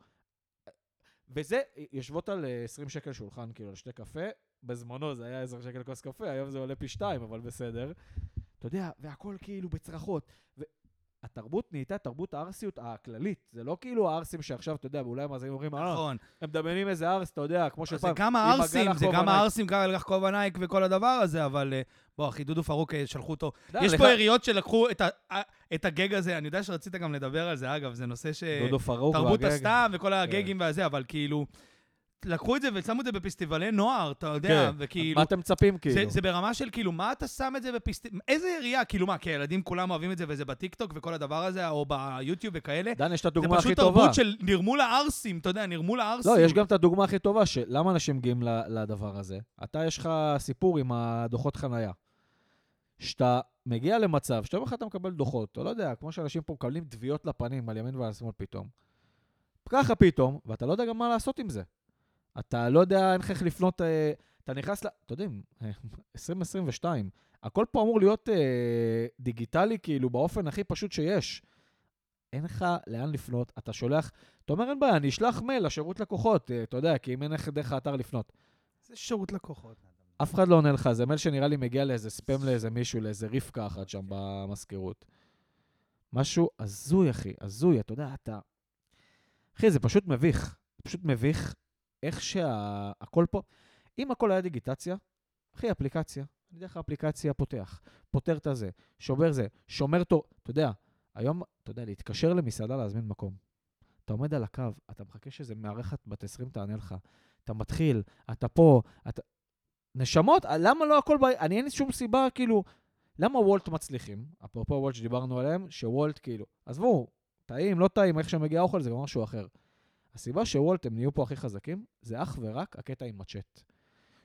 וזה, יושבות על 20 שקל שולחן, כאילו, על שתי קפה, בזמנו זה היה 10 שקל כוס קפה, היום זה עולה פי שתיים, אבל בסדר. אתה יודע, והכל כאילו בצרחות. התרבות נהייתה תרבות הערסיות הכללית. זה לא כאילו הערסים שעכשיו, אתה יודע, ואולי מה זה אומרים, אה, נכון. הם מדמיינים איזה ערס, אתה יודע, כמו שפעם. זה גם הערסים, זה גם הערסים, גם לקח כובע נייק וכל הדבר הזה, אבל אה, בוא, אחי, דודו פרוק, אה, שלחו אותו. יש פה עיריות שלקחו את ה gag הזה, אני יודע שרצית גם לדבר על זה, אגב, זה נושא ש... דודו פרוק וה gag. תרבות הסתם וכל הגאגים כן. והזה, אבל כאילו... לקחו את זה ושמו את זה בפסטיבלי נוער, אתה יודע, כן. וכאילו... מה אתם מצפים, כאילו? זה, זה ברמה של כאילו, מה אתה שם את זה בפסטיבל... איזה עירייה, כאילו מה, כי הילדים כולם אוהבים את זה וזה בטיקטוק וכל הדבר הזה, או ביוטיוב וכאלה. דן, יש את הדוגמה הכי טובה. זה פשוט תרבות של נרמול הערסים, אתה יודע, נרמול הערסים. לא, יש גם את הדוגמה הכי טובה, שלמה אנשים מגיעים לדבר הזה? אתה, יש לך סיפור עם הדוחות חנייה. שאתה מגיע למצב, שאתה אומר לך אתה מקבל דוחות, אתה לא יודע, כמו שאנשים פה מקבלים תביעות לפנים על ימין ועל שמאל פתאום. ככה פתאום, ואתה לא יודע גם מה לעשות עם זה. אתה לא יודע, אין לך איך לפנות, אה, אתה נכנס ל... אתה יודע, 2022, הכל פה אמור להיות אה, דיגיטלי, כאילו, באופן הכי פשוט שיש. אין לך לאן לפנות, אתה שולח, אתה אומר, אין בעיה, אני אשלח מייל לשירות לקוחות, אה, אתה יודע, כי אם אין לך דרך האתר לפנות. זה שירות לקוחות. אף אחד לא עונה לך, זה מייל שנראה לי מגיע לאיזה ספאם לאיזה מישהו, לאיזה רבקה אחת שם במזכירות. משהו הזוי, אחי, הזוי, אתה יודע, אתה... אחי, זה פשוט מביך. זה פשוט מביך איך שהכל פה, אם הכל היה דיגיטציה, אחי, אפליקציה. אני דרך האפליקציה פותח, פותר את הזה, שובר זה, שומר תור. אתה יודע, היום, אתה יודע, להתקשר למסעדה להזמין מקום. אתה עומד על הקו, אתה מחכה שאיזה מארחת בת 20 תענה לך. אתה מתחיל, אתה פה, אתה... נשמות, למה לא הכל ב... אני אין לי שום סיבה, כאילו... למה וולט מצליחים? אפרופו וולט שדיברנו עליהם, שוולט כאילו... עזבו, טעים, לא טעים, איך שמגיע האוכל זה גם משהו אחר. הסיבה שוולט הם נהיו פה הכי חזקים, זה אך ורק הקטע עם הצ'אט.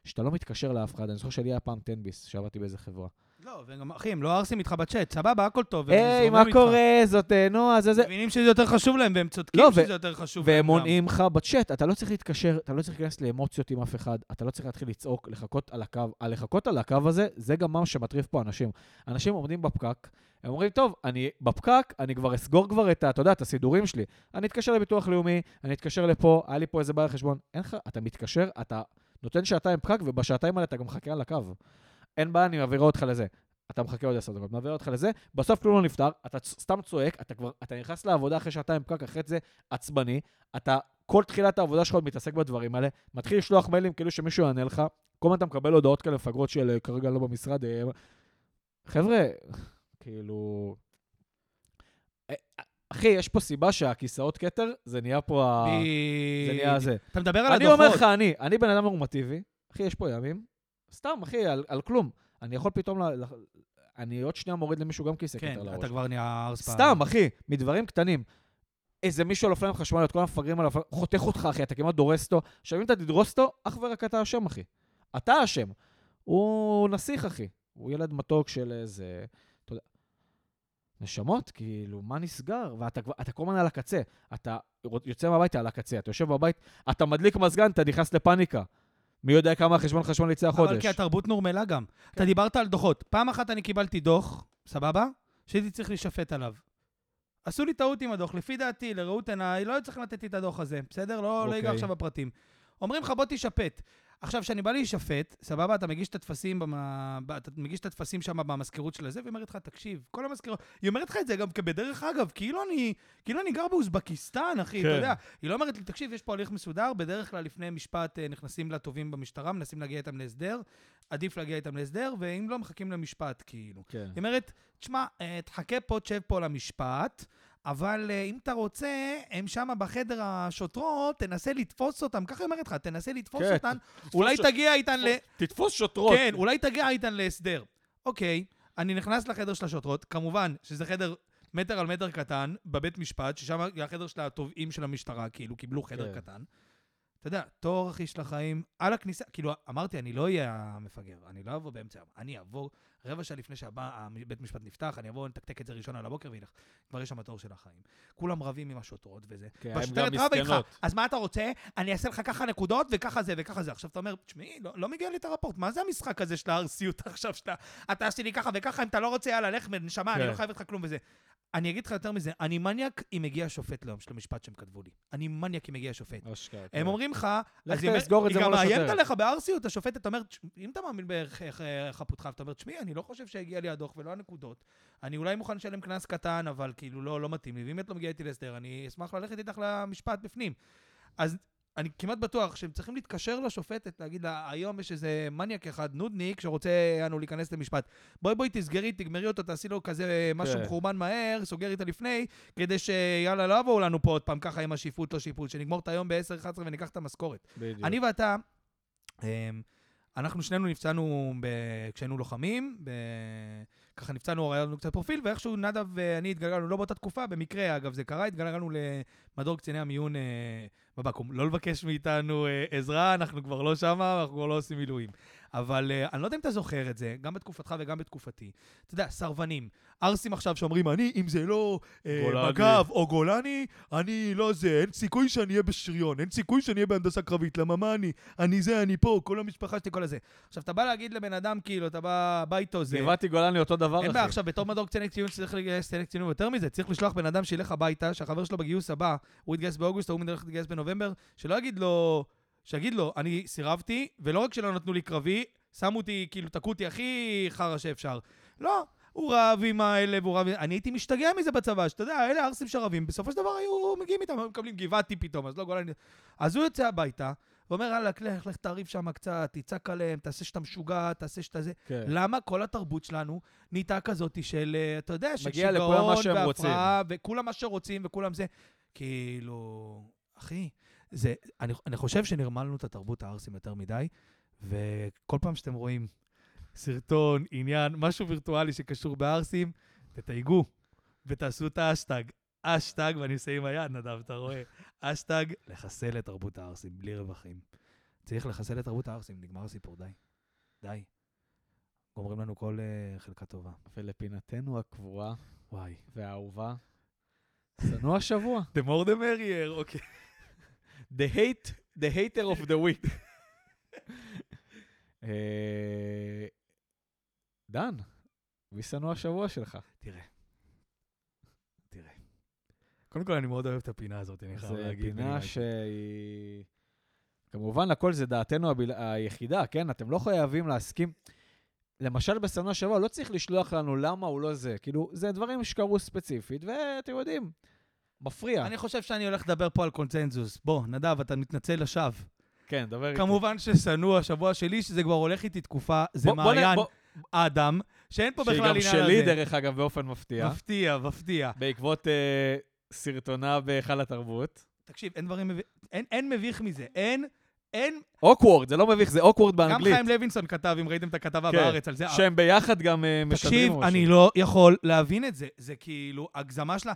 שאתה לא מתקשר לאף אחד. אני זוכר שלי היה פעם 10 ביס, שעבדתי באיזה חברה. לא, וגם, אחי, הם לא ערסים איתך בצ'אט, סבבה, הכל טוב. היי, מה. קורה? זאת אה, נועה, זה זה. מבינים שזה יותר חשוב להם, והם צודקים לא, שזה יותר חשוב להם והם. מונעים לך בצ'אט, אתה לא צריך להתקשר, אתה לא צריך להיכנס לאמוציות עם אף אחד, אתה לא צריך להתחיל לצעוק, לחכות על הקו. הלחכות על הקו הזה, זה גם מה שמטריף פה אנשים. אנשים עומדים בפקק, הם אומרים, טוב, אני בפקק, אני כבר אסגור כבר את, אתה יודע, את הסידורים שלי. אני אתקשר לביטוח לאומי, אני אתקשר לפה, היה לי פה איזה בעיה חשבון. אין לך, אתה מתקשר, אתה נותן שעתיים פקק, ובשעתיים האלה אתה גם מחכה על הקו. אין בעיה, אני מעבירה אותך לזה. אתה מחכה עוד עשר דקות, מעביר אותך לזה, בסוף כלום לא נפתר, אתה סתם צועק, אתה כבר, אתה נכנס לעבודה אחרי שעתיים פקק, אחרי זה עצבני, אתה כל תחילת העבודה שלך עוד מתעסק בדברים האלה, מתחיל לשלוח מיילים כאילו שמישהו יענה לך, כל הזמן אתה מקבל הודעות כאלה מפגרות של "אה, כרגע לא במשרד. אה, חבר'ה, כאילו... אה, אחי, יש פה סיבה שהכיסאות כתר, זה נהיה פה ה... זה נהיה זה. אתה מדבר על אני הדוחות. אומר לך, אני, אני בן אדם נורמטיבי, אחי, יש פה ימים, סתם, אחי, על, על כלום. אני יכול פתאום, ל, ל, אני עוד שנייה מוריד למישהו גם כיסא כן, כתר לראש. אתה כבר נהיה ארס פעם. סתם, אחי, מדברים קטנים. איזה מישהו על אופניים חשמליות, כל המפגרים על אופניים, חותך אותך, אחי, אתה כמעט דורס אותו. עכשיו, אם אתה תדרוס אותו, אך ורק אתה אשם, אחי. אתה אשם. הוא נסיך, אחי. הוא ילד מתוק של איזה... אתה יודע... נשמות, כאילו, מה נסגר? ואתה אתה כל הזמן על הקצה. אתה יוצא מהביתה על הקצה, אתה יושב בבית, אתה מדליק מזגן, אתה נכנס לפאניקה. מי יודע כמה החשבון חשמל יצא החודש. אבל כי התרבות נורמלה גם. כן. אתה דיברת על דוחות. פעם אחת אני קיבלתי דוח, סבבה? שהייתי צריך להישפט עליו. עשו לי טעות עם הדוח. לפי דעתי, לראות עיניי, לא היו צריכים לתת לי את הדוח הזה, בסדר? לא, לא אוקיי. אגע עכשיו בפרטים. אומרים לך, בוא תישפט. עכשיו, כשאני בא להישפט, סבבה, אתה מגיש את הטפסים, במה... אתה מגיש את הטפסים שם במזכירות של הזה, והיא אומרת לך, תקשיב, כל המזכירות... היא אומרת לך את זה גם כבדרך אגב, כאילו אני, כאילו אני גר באוזבקיסטן, אחי, אתה כן. יודע. היא לא אומרת לי, תקשיב, יש פה הליך מסודר, בדרך כלל לפני משפט אה, נכנסים לתובעים במשטרה, מנסים להגיע איתם להסדר, עדיף להגיע איתם להסדר, ואם לא, מחכים למשפט, כאילו. כן. היא אומרת, תשמע, אה, תחכה פה, תשב פה למשפט, אבל אה, אם אתה רוצה, הם שם בחדר השוטרות, תנסה לתפוס אותם, ככה היא אומרת לך, תנסה לתפוס כן, אותן, אולי ש- תגיע איתן ל... תתפוס שוטרות. כן, אולי תגיע איתן להסדר. אוקיי, אני נכנס לחדר של השוטרות, כמובן שזה חדר מטר על מטר קטן, בבית משפט, ששם החדר של התובעים של המשטרה, כאילו, קיבלו חדר כן. קטן. אתה יודע, תואר אחי של החיים, על הכניסה, כאילו, אמרתי, אני לא אהיה המפגר, אני לא אבוא באמצע, אני אבוא רבע שעה לפני שבית משפט נפתח, אני אבוא, נתקתק את זה ראשון על הבוקר וילך. כבר יש שם תור של החיים. כולם רבים עם השוטרות וזה. כן, הם גם מסכנות. אז מה אתה רוצה? אני אעשה לך ככה נקודות וככה זה וככה זה. עכשיו אתה אומר, תשמעי, לא, לא מגיע לי את הרפורט, מה זה המשחק הזה של הארסיות עכשיו שאתה, אתה עשי לי ככה וככה, אם אתה לא רוצה, יאללה, לך, נשמה, אני כן. לא חייב לך כלום וזה. אני אגיד לך יותר מזה, אני מניאק אם מגיע שופט ליום של המשפט שהם כתבו לי. אני מניאק אם מגיע שופט. אשכרה, הם כן. אומרים לך, אז היא אומרת- היא גם מאיימת. עליך בארסיות, השופטת אומרת, "תש- אם אתה מאמין איך, אה, חפותך, אתה אומר, תשמעי, אני לא חושב שהגיע לי הדוח ולא הנקודות. אני אולי מוכן לשלם קנס קטן, אבל כאילו לא, לא מתאים לי, ואם את לא מגיעה איתי להסדר, אני אשמח ללכת איתך למשפט בפנים. אז אני כמעט בטוח שהם צריכים להתקשר לשופטת, להגיד לה, היום יש איזה מניאק אחד, נודניק, שרוצה לנו להיכנס למשפט. בואי בואי תסגרי, תגמרי אותו, תעשי לו כזה משהו כן. מחורבן מהר, סוגר איתה לפני, כדי שיאללה, לא יבואו לנו פה עוד פעם ככה עם השיפוט, לא שיפוט, שנגמור את היום ב-10-11 וניקח את המשכורת. בדיוק. אני ואתה, אמ, אנחנו שנינו נפצענו ב... כשהיינו לוחמים, ב... ככה נפצענו, היה לנו קצת פרופיל, ואיכשהו נדב ואני התגלגלנו, לא באותה תקופה, במקרה, אגב, זה קרה, התגלגלנו למדור קציני המיון אה, בבקו"ם. לא לבקש מאיתנו אה, עזרה, אנחנו כבר לא שמה, אנחנו כבר לא עושים מילואים. אבל אה, אני לא יודע אם אתה זוכר את זה, גם בתקופתך וגם בתקופתי. אתה יודע, סרבנים, ערסים עכשיו שאומרים, אני, אם זה לא. מג"ב או גולני, אני לא זה, אין סיכוי שאני אהיה בשריון, אין סיכוי שאני אהיה בהנדסה קרבית, למה מה אני? אני זה, אני פה, כל המשפחה שלי, כל הזה. עכשיו, אתה בא להגיד לבן אדם, כאילו, אתה בא, בא איתו זה... גבעתי גולני אותו דבר, אין בעיה, אחי. עכשיו, בתור מדור קציני קצינות שצריך לגייס קציני קצינות יותר מזה, צריך לשלוח בן אדם שילך הביתה, שהחבר שלו בגיוס הבא, הוא יתגייס באוגוסט, ההוא להתגייס בנובמבר, שלא יגיד לו, שיגיד לו, אני סירבתי, ולא רק שלא נתנו לי קרבי, שמו אותי, כאילו, תקעו אותי הכי חרא שאפשר. לא, הוא רב עם האלה, והוא רב... אני הייתי משתגע מזה בצבא, שאתה יודע, אלה ערסים שרבים, בסופו של דבר היו מגיעים איתם, היו מקבלים גבעתי פתאום, אז לא גולני... אז הוא יוצא הביתה, ואומר, יאללה, לך, לך תעריב שם קצת, תצעק עליהם, תעשה שאתה משוגע, תעשה שאתה זה. כן. למה כל התרבות שלנו נהייתה כזאת של, אתה יודע, של שיגעון. והפרעה, וכולם מה שרוצים וכולם זה. כאילו, אחי, זה, אני, אני חושב שנרמלנו את התרבות הערסים יותר מדי, וכל פעם שאתם רואים סרטון, עניין, משהו וירטואלי שקשור בערסים, תתייגו ותעשו את האשטג. אשטג, ואני עושה עם היד, נדב, אתה רואה? אשטג, לחסל את תרבות הערסים, בלי רווחים. צריך לחסל את תרבות הערסים, נגמר הסיפור, די. די. אומרים לנו כל uh, חלקה טובה. ולפינתנו הקבועה וואי. והאהובה, שנוא השבוע. The more the merrier, אוקיי. The hate, the hater of the week. אה, דן, מי שנוא השבוע שלך? תראה. תראה. קודם כל, אני מאוד אוהב את הפינה הזאת, אני חייב זו להגיד. פינה בנימה שהיא... כמובן, הכל זה דעתנו הבל... היחידה, כן? אתם לא חייבים להסכים. למשל, בשנוא השבוע לא צריך לשלוח לנו למה הוא לא זה. כאילו, זה דברים שקרו ספציפית, ואתם יודעים, מפריע. אני חושב שאני הולך לדבר פה על קונצנזוס. בוא, נדב, אתה מתנצל לשווא. כן, דבר איתי. כמובן ששנוא השבוע שלי, שזה כבר הולך איתי תקופה, זה בוא- בוא מעיין בוא- אדם, שאין פה בכלל שהיא עניין גם על שלי, זה. דרך אגב, באופן מפתיע. מפתיע, מפתיע. בעקבות אה, סרטונה בהיכל התרבות. תקשיב, אין דברים מביך, אין, אין מביך מזה. אין, אין, awkward, זה לא מביך, זה awkward גם באנגלית. חיים לוינסון כתב, אם ראיתם את הכתבה כן, בארץ על זה. שהם ביחד גם אה, משדרים תקשיב, משהו. אני לא יכול להבין את זה. זה כאילו, הגזמה שלה...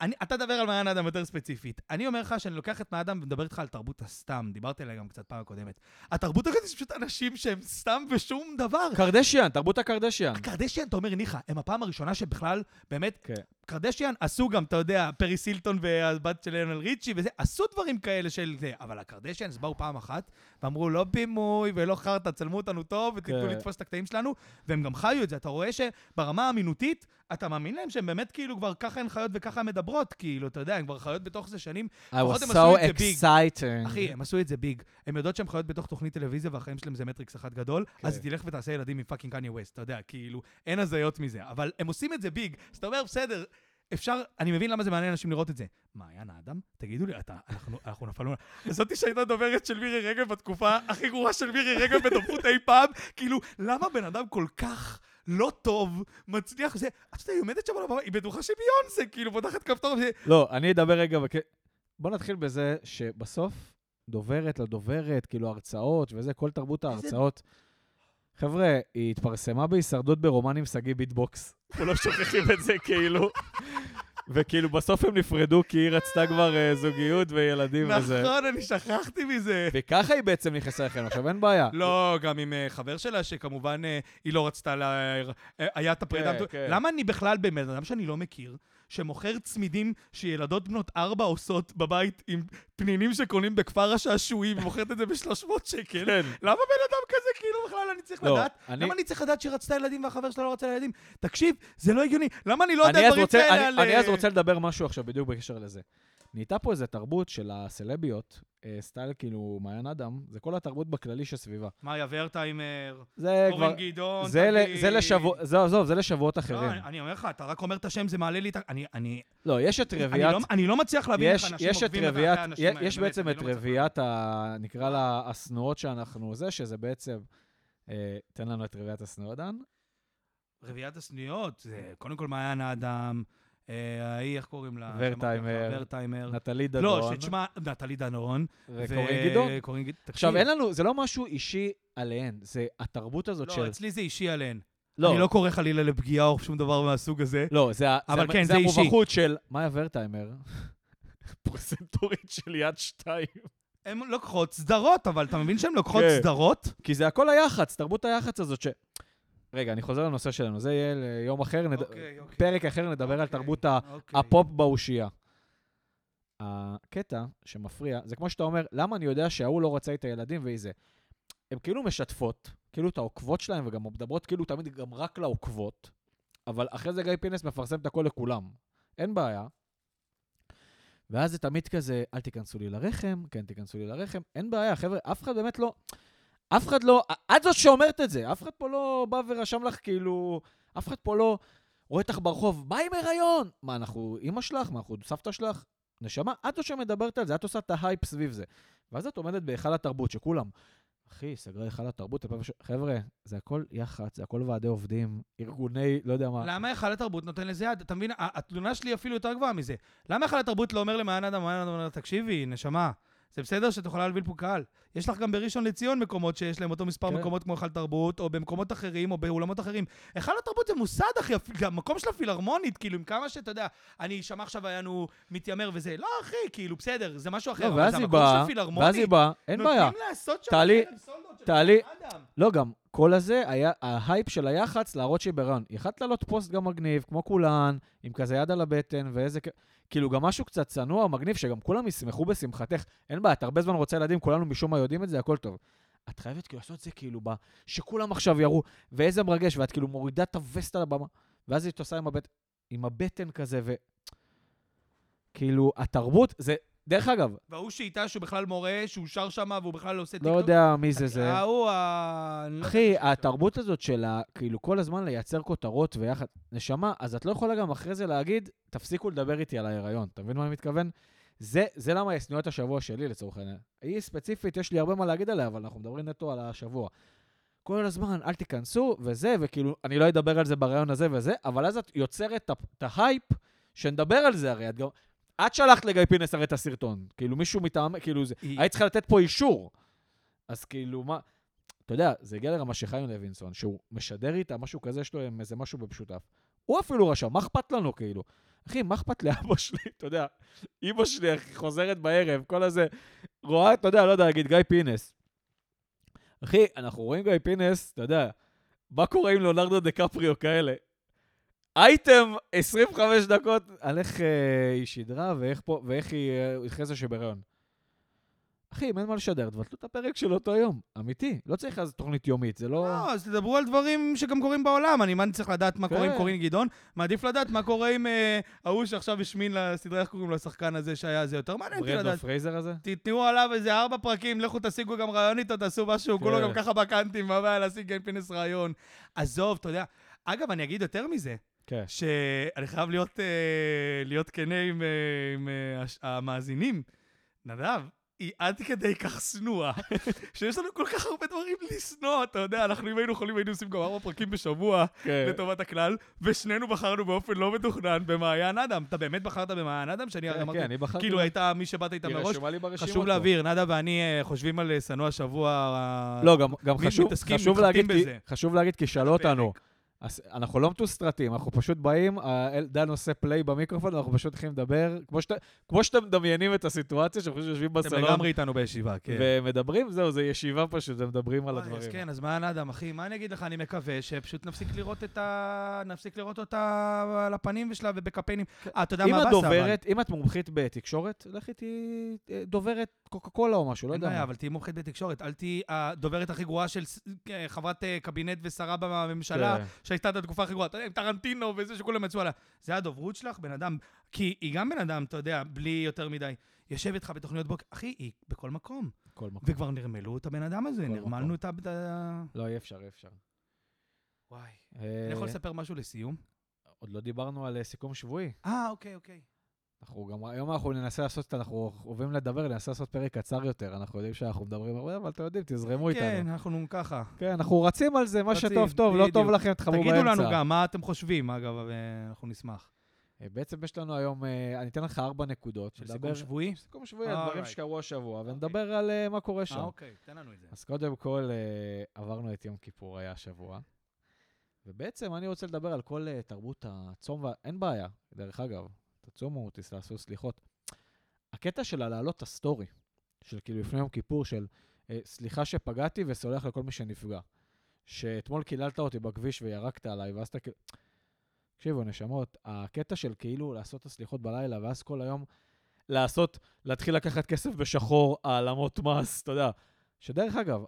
אני, אתה תדבר על מעיין אדם יותר ספציפית. אני אומר לך שאני לוקח את מעיין אדם ומדבר איתך על תרבות הסתם. דיברתי עליה גם קצת פעם הקודמת. התרבות הזאת זה פשוט אנשים שהם סתם ושום דבר. קרדשיאן, תרבות הקרדשיאן. הקרדשיאן, אתה אומר, ניחא, הם הפעם הראשונה שבכלל, באמת, כן. קרדשיאן עשו גם, אתה יודע, פריס הילטון והבת של ליונל ריצ'י וזה, עשו דברים כאלה של זה, אבל הקרדשיאנס באו פעם אחת ואמרו, לא בימוי ולא חרטא, צלמו אותנו טוב ותיתנו כן. לתפוס את הקטעים שלנו, והם גם חיו את זה. אתה רואה שברמה האמינותית, אתה מאמין להם שהם באמת כאילו כבר ככה הן חיות וככה הן מדברות, כאילו, אתה יודע, הן כבר חיות בתוך זה שנים. I was so exciting. אחי, הם עשו את זה big. הם יודעות שהן חיות בתוך תוכנית טלוויזיה והחיים שלהם זה מטריקס אחד גדול, כן. אז היא תלך ותעשה ילדים עם fucking קניה ווסט, אתה יודע, כאילו, אין הזיות מזה. אבל הם עושים את זה big, אז אתה אומר, בסדר, אפשר, אני מבין למה זה מעניין אנשים לראות את זה. מעיין האדם? תגידו לי, אתה, אנחנו, אנחנו נפלנו... זאתי שהייתה דוברת של מירי רגב בתקופה הכי גרועה של מירי רגב בדוברות אי פעם, כאילו, למה בן אדם כל כך לא טוב, מצליח זה... את יודעת, היא עומדת שם על הבמה, היא בטוחה שביונסה, כאילו, פותחת כפתור, וזה... לא, אני אדבר רגע, בק... בוא נתחיל בזה שבסוף דוברת לדוברת, כאילו הרצאות וזה, כל תרבות ההרצאות. חבר'ה, היא התפרסמה בהישרדות ברומן עם שגיא ביטבוקס. כולם שוכחים את זה כאילו. וכאילו בסוף הם נפרדו כי היא רצתה כבר אה, זוגיות וילדים וזה. נכון, אני שכחתי מזה. וככה היא בעצם נכנסה לחיים. עכשיו אין בעיה. לא, גם עם אה, חבר שלה, שכמובן אה, היא לא רצתה ל... אה, היה את הפרידה. כן, כן. למה אני בכלל בן אדם שאני לא מכיר, שמוכר צמידים שילדות בנות ארבע עושות בבית עם פנינים שקונים בכפר השעשועים, ומוכרת את זה ב-300 שקל? כן. למה בן אדם כזה, כאילו, בכלל אני צריך לא, לדעת? אני- למה אני צריך לדעת שהיא רצתה ילדים והחבר שלה לא רצה ילדים? תקשיב, זה לא הגיוני. למה אני לא יודע אני אז דברים כאלה על... אני אז אה, רוצה לדבר משהו עכשיו בדיוק בקשר לזה. נהייתה פה איזו תרבות של הסלביות, אה, סטייל כאילו מעיין אדם, זה כל התרבות בכללי שסביבה. מאיה ורטהיימר, זה. אורן גדעון, זה תגיד. זה לשבוע... זהו, עזוב, זה לשבועות לא, אחרים. אני- אני אומר לך, אתה רק אומר את השם, זה מעלה לי את ה... אני- אני... לא, יש את אני רביעיית... לא- אני לא מצליח להבין איך אנשים את עוקבים רביעיית, האנשים יש, האלה, יש בעצם אני את לא רביעיית, נקרא לה, השנואות שאנחנו זה, שזה בעצם, אה, תן לנו את רביעיית השנואות, דן. רביעיית השניות, זה קודם כל מעיין האדם, ההיא, איך קוראים לה? ורטהיימר. ככה, ורטהיימר. נטלי דדון. לא, שתשמע, נטלי דנון. וקורין גדעון. וקורין גדעון. עכשיו, אין לנו, זה לא משהו אישי עליהן, זה התרבות הזאת של... לא, אצלי זה אישי עליהן. לא, אני לא קורא חלילה לפגיעה או שום דבר מהסוג הזה. לא, זה, אבל זה, כן, זה זה. המובכות של מאיה ורטהיימר, פרזנטורית של יד שתיים. הן לוקחות סדרות, אבל אתה מבין שהן לוקחות כן. סדרות? כי זה הכל היח"צ, תרבות היח"צ הזאת ש... רגע, אני חוזר לנושא שלנו, זה יהיה ליום אחר, נד... אוקיי, אוקיי. פרק אחר נדבר על אוקיי, תרבות ה... אוקיי. הפופ באושייה. הקטע שמפריע, זה כמו שאתה אומר, למה אני יודע שההוא לא רצה את הילדים והיא זה? הן כאילו משתפות, כאילו את העוקבות שלהם, וגם מדברות כאילו תמיד גם רק לעוקבות, אבל אחרי זה גיא פינס מפרסם את הכל לכולם. אין בעיה. ואז זה תמיד כזה, אל תיכנסו לי לרחם, כן תיכנסו לי לרחם, אין בעיה, חבר'ה, אף אחד באמת לא... אף אחד לא... את זאת שאומרת את זה, אף אחד פה לא בא ורשם לך כאילו... אף אחד פה לא רואה אותך ברחוב, מה עם הריון? מה, אנחנו אימא שלך? מה, אנחנו סבתא שלך? נשמה, את זו שמדברת על זה, את עושה את ההייפ סביב זה. ואז את עומדת בהיכל התרבות, שכולם, אחי, סגרה היכל התרבות, חבר'ה, זה הכל יח"צ, זה הכל ועדי עובדים, ארגוני, לא יודע מה. למה היכל התרבות נותן לזה יד? אתה מבין, התלונה שלי אפילו יותר גבוהה מזה. למה היכל התרבות לא אומר למעיין אדם, מעיין אדם תקשיבי, נשמה, זה בסדר שאת יכולה להביא פה קהל. יש לך גם בראשון לציון מקומות שיש להם אותו מספר כן. מקומות כמו היכל תרבות, או במקומות אחרים, או באולמות אחרים. היכל התרבות זה מוסד, אחי, מקום של הפילהרמונית, כאילו, עם כמה שאתה יודע, אני אשמע עכשיו היה לנו מתיימר וזה, לא, אחי, כאילו, בסדר, זה משהו אחר, לא, אבל זה המקום באה, של פילהרמונית. ואז היא באה, אין בעיה. נותנים לעשות שם תעלי- תעלי-. לא, גם כל הזה היה ההייפ של היח"צ להראות שהיא. היא יכולת לעלות פוסט גם מגניב, כמו כולן, עם כזה יד על הבטן, ואיזה... כאילו, גם משהו קצת צנוע, מגניב, שגם כולם ישמחו בשמחתך. אין בעיה, את הרבה זמן רוצה ילדים, כולנו משום מה יודעים את זה, הכל טוב. את חייבת כאילו לעשות את זה כאילו ב... שכולם עכשיו יראו, ואיזה מרגש, ואת כאילו מורידה את הווסט על הבמה, ואז היא עושה עם, הבט... עם הבטן כזה, ו... כאילו, התרבות, זה... דרך אגב, וההוא שאיתה, שהוא בכלל מורה, שהוא שר שם, והוא בכלל לא עושה לא יודע מי זה זה. ההוא, ה... לא אחי, התרבות הזאת של כאילו כל הזמן לייצר כותרות ויחד, נשמה, אז את לא יכולה גם אחרי זה להגיד, תפסיקו לדבר איתי על ההיריון. אתה מבין מה אני מתכוון? זה, זה למה היא שנואה את השבוע שלי לצורך העניין. היא ספציפית, יש לי הרבה מה להגיד עליה, אבל אנחנו מדברים נטו על השבוע. כל הזמן, אל תיכנסו, וזה, וכאילו, אני לא אדבר על זה ברעיון הזה וזה, אבל אז את יוצרת את ההייפ שנדבר על זה הרי. את גם... את שלחת לגיא פינס הרי את הסרטון. כאילו, מישהו מטעם... כאילו, זה... היא- היית צריכה לתת פה אישור. אז כאילו, מה... אתה יודע, זה הגיע לרמה שחיים לוינסון, שהוא משדר איתה משהו כזה, יש לו איזה משהו במשותף. הוא אפילו רשם, מה אכפת לנו, כאילו? אחי, מה אכפת לאבא שלי? אתה יודע, אימא שלי, חוזרת בערב, כל הזה, רואה, אתה יודע, לא יודע, נגיד גיא פינס. אחי, אנחנו רואים גיא פינס, אתה יודע, מה קורה עם ליאונרדו דיקפריו כאלה? אייטם 25 דקות על איך אה, היא שידרה ואיך, פה, ואיך היא אה, הכריזה שבהיריון. אחי, אם אין מה לשדר, תבטלו את הפרק של אותו יום. אמיתי, לא צריך אז תוכנית יומית, זה לא... לא, אז תדברו על דברים שגם קורים בעולם. אני, מה אני צריך לדעת מה קורה עם כן. קורין גדעון? מעדיף לדעת מה קורה עם אה, ההוא שעכשיו השמין לסדרה, איך קוראים לו, השחקן הזה שהיה זה יותר מעניין אותי לדעת. פרייזר הזה? תתנו עליו איזה ארבע פרקים, לכו תשיגו גם ראיון איתו, תעשו משהו, כן. כולו גם ככה בקאנטים, מה הבעיה להשיג גיא פינס ראיון? עזוב, אתה יודע. אגב, אני אגיד יותר מזה, כן. שאני חייב להיות, אה, להיות כנה עם, אה, עם אה, המאזינים. נדב, היא עד כדי כך שנואה, שיש לנו כל כך הרבה דברים לשנוא, אתה יודע, אנחנו אם היינו יכולים היינו עושים גם ארבע פרקים בשבוע כן. לטובת הכלל, ושנינו בחרנו באופן לא מתוכנן במעיין אדם. אתה באמת בחרת במעיין אדם? שאני כן, אמרתי, כן, אני בחרתי... כאילו הייתה מי שבאת איתה מראש. חשוב. להבהיר, נדב ואני חושבים על שנוא השבוע. לא, גם, גם חשוב, חשוב, להגיד, כי. חשוב להגיד, כי שאלו. אותנו. אז אנחנו לא מתוסרטים, אנחנו פשוט באים, אה, דן עושה פליי במיקרופון, ואנחנו פשוט הולכים לדבר, כמו, שאת, כמו שאתם מדמיינים את הסיטואציה, שאנחנו פשוט יושבים אתם בסלון לגמרי איתנו בישיבה, כן. ומדברים, זהו, זה ישיבה פשוט, ומדברים על הדברים. אז כן, אז מה נדם, אחי? מה אני אגיד לך? אני מקווה שפשוט נפסיק לראות את ה... נפסיק לראות אותה על הפנים שלה ובקמפיינים. אה, אתה יודע מה הבאסה? אבל? אם את מומחית בתקשורת, לכי תהיי אה, דוברת קוקה קולה או משהו, לא אין יודע בעיה, מה. אבל תהיי מומחית בתקשורת. אל תהיי הדוברת הכי גרועה של אה, חברת קבינט ושרה בממשלה, כן. שהייתה את התקופה הכי גרועה. אתה יודע, עם טרנטינו וזה שכולם יצאו עליה. זה הדוברות שלך, בן אדם. כי היא גם בן אדם, אתה יודע, בלי יותר מדי. יושב איתך בתוכניות בוקר. אחי, היא בכל מקום. כל מקום. וכבר נרמלו את הבן אדם הזה, נרמלנו מקום. את ה... את ה- לא, אי אפשר, אי אפשר. וואי. אה, אני יכול לספר משהו לסיום? עוד לא דיברנו על אה, סיכום שבועי. אה, אוקיי, אוקיי. אנחנו גם, היום אנחנו ננסה לעשות, אנחנו אוהבים לדבר, ננסה לעשות פרק קצר יותר. אנחנו יודעים שאנחנו מדברים הרבה, אבל אתם יודעים, תזרמו איתנו. כן, אנחנו ככה. כן, אנחנו רצים על זה, מה רצים, שטוב טוב, לא טוב. לכם, תחברו באמצע. תגידו לנו גם מה אתם חושבים, אגב, אה, אנחנו נשמח. אה, בעצם יש לנו היום, אה, אני אתן לך ארבע נקודות. של סיכום שבועי? סיכום שבועי, על דברים Alright. שקרו השבוע, אוקיי. ונדבר על מה קורה שם. אוקיי, תן לנו את זה. אז קודם כל, עברנו את יום כיפור, היה השבוע. ובעצם אני רוצה לדבר על כל תרבות הצום, אין בעיה, דרך אגב, תצומו, תעשו סליחות. הקטע של הלהעלות את ה story, של כאילו לפני יום כיפור, של אה, סליחה שפגעתי וסולח לכל מי שנפגע. שאתמול קיללת אותי בכביש וירקת עליי, ואז אתה כאילו... תקשיבו, נשמות, הקטע של כאילו לעשות את הסליחות בלילה, ואז כל היום לעשות, להתחיל לקחת כסף בשחור, העלמות מס, אתה יודע. שדרך אגב,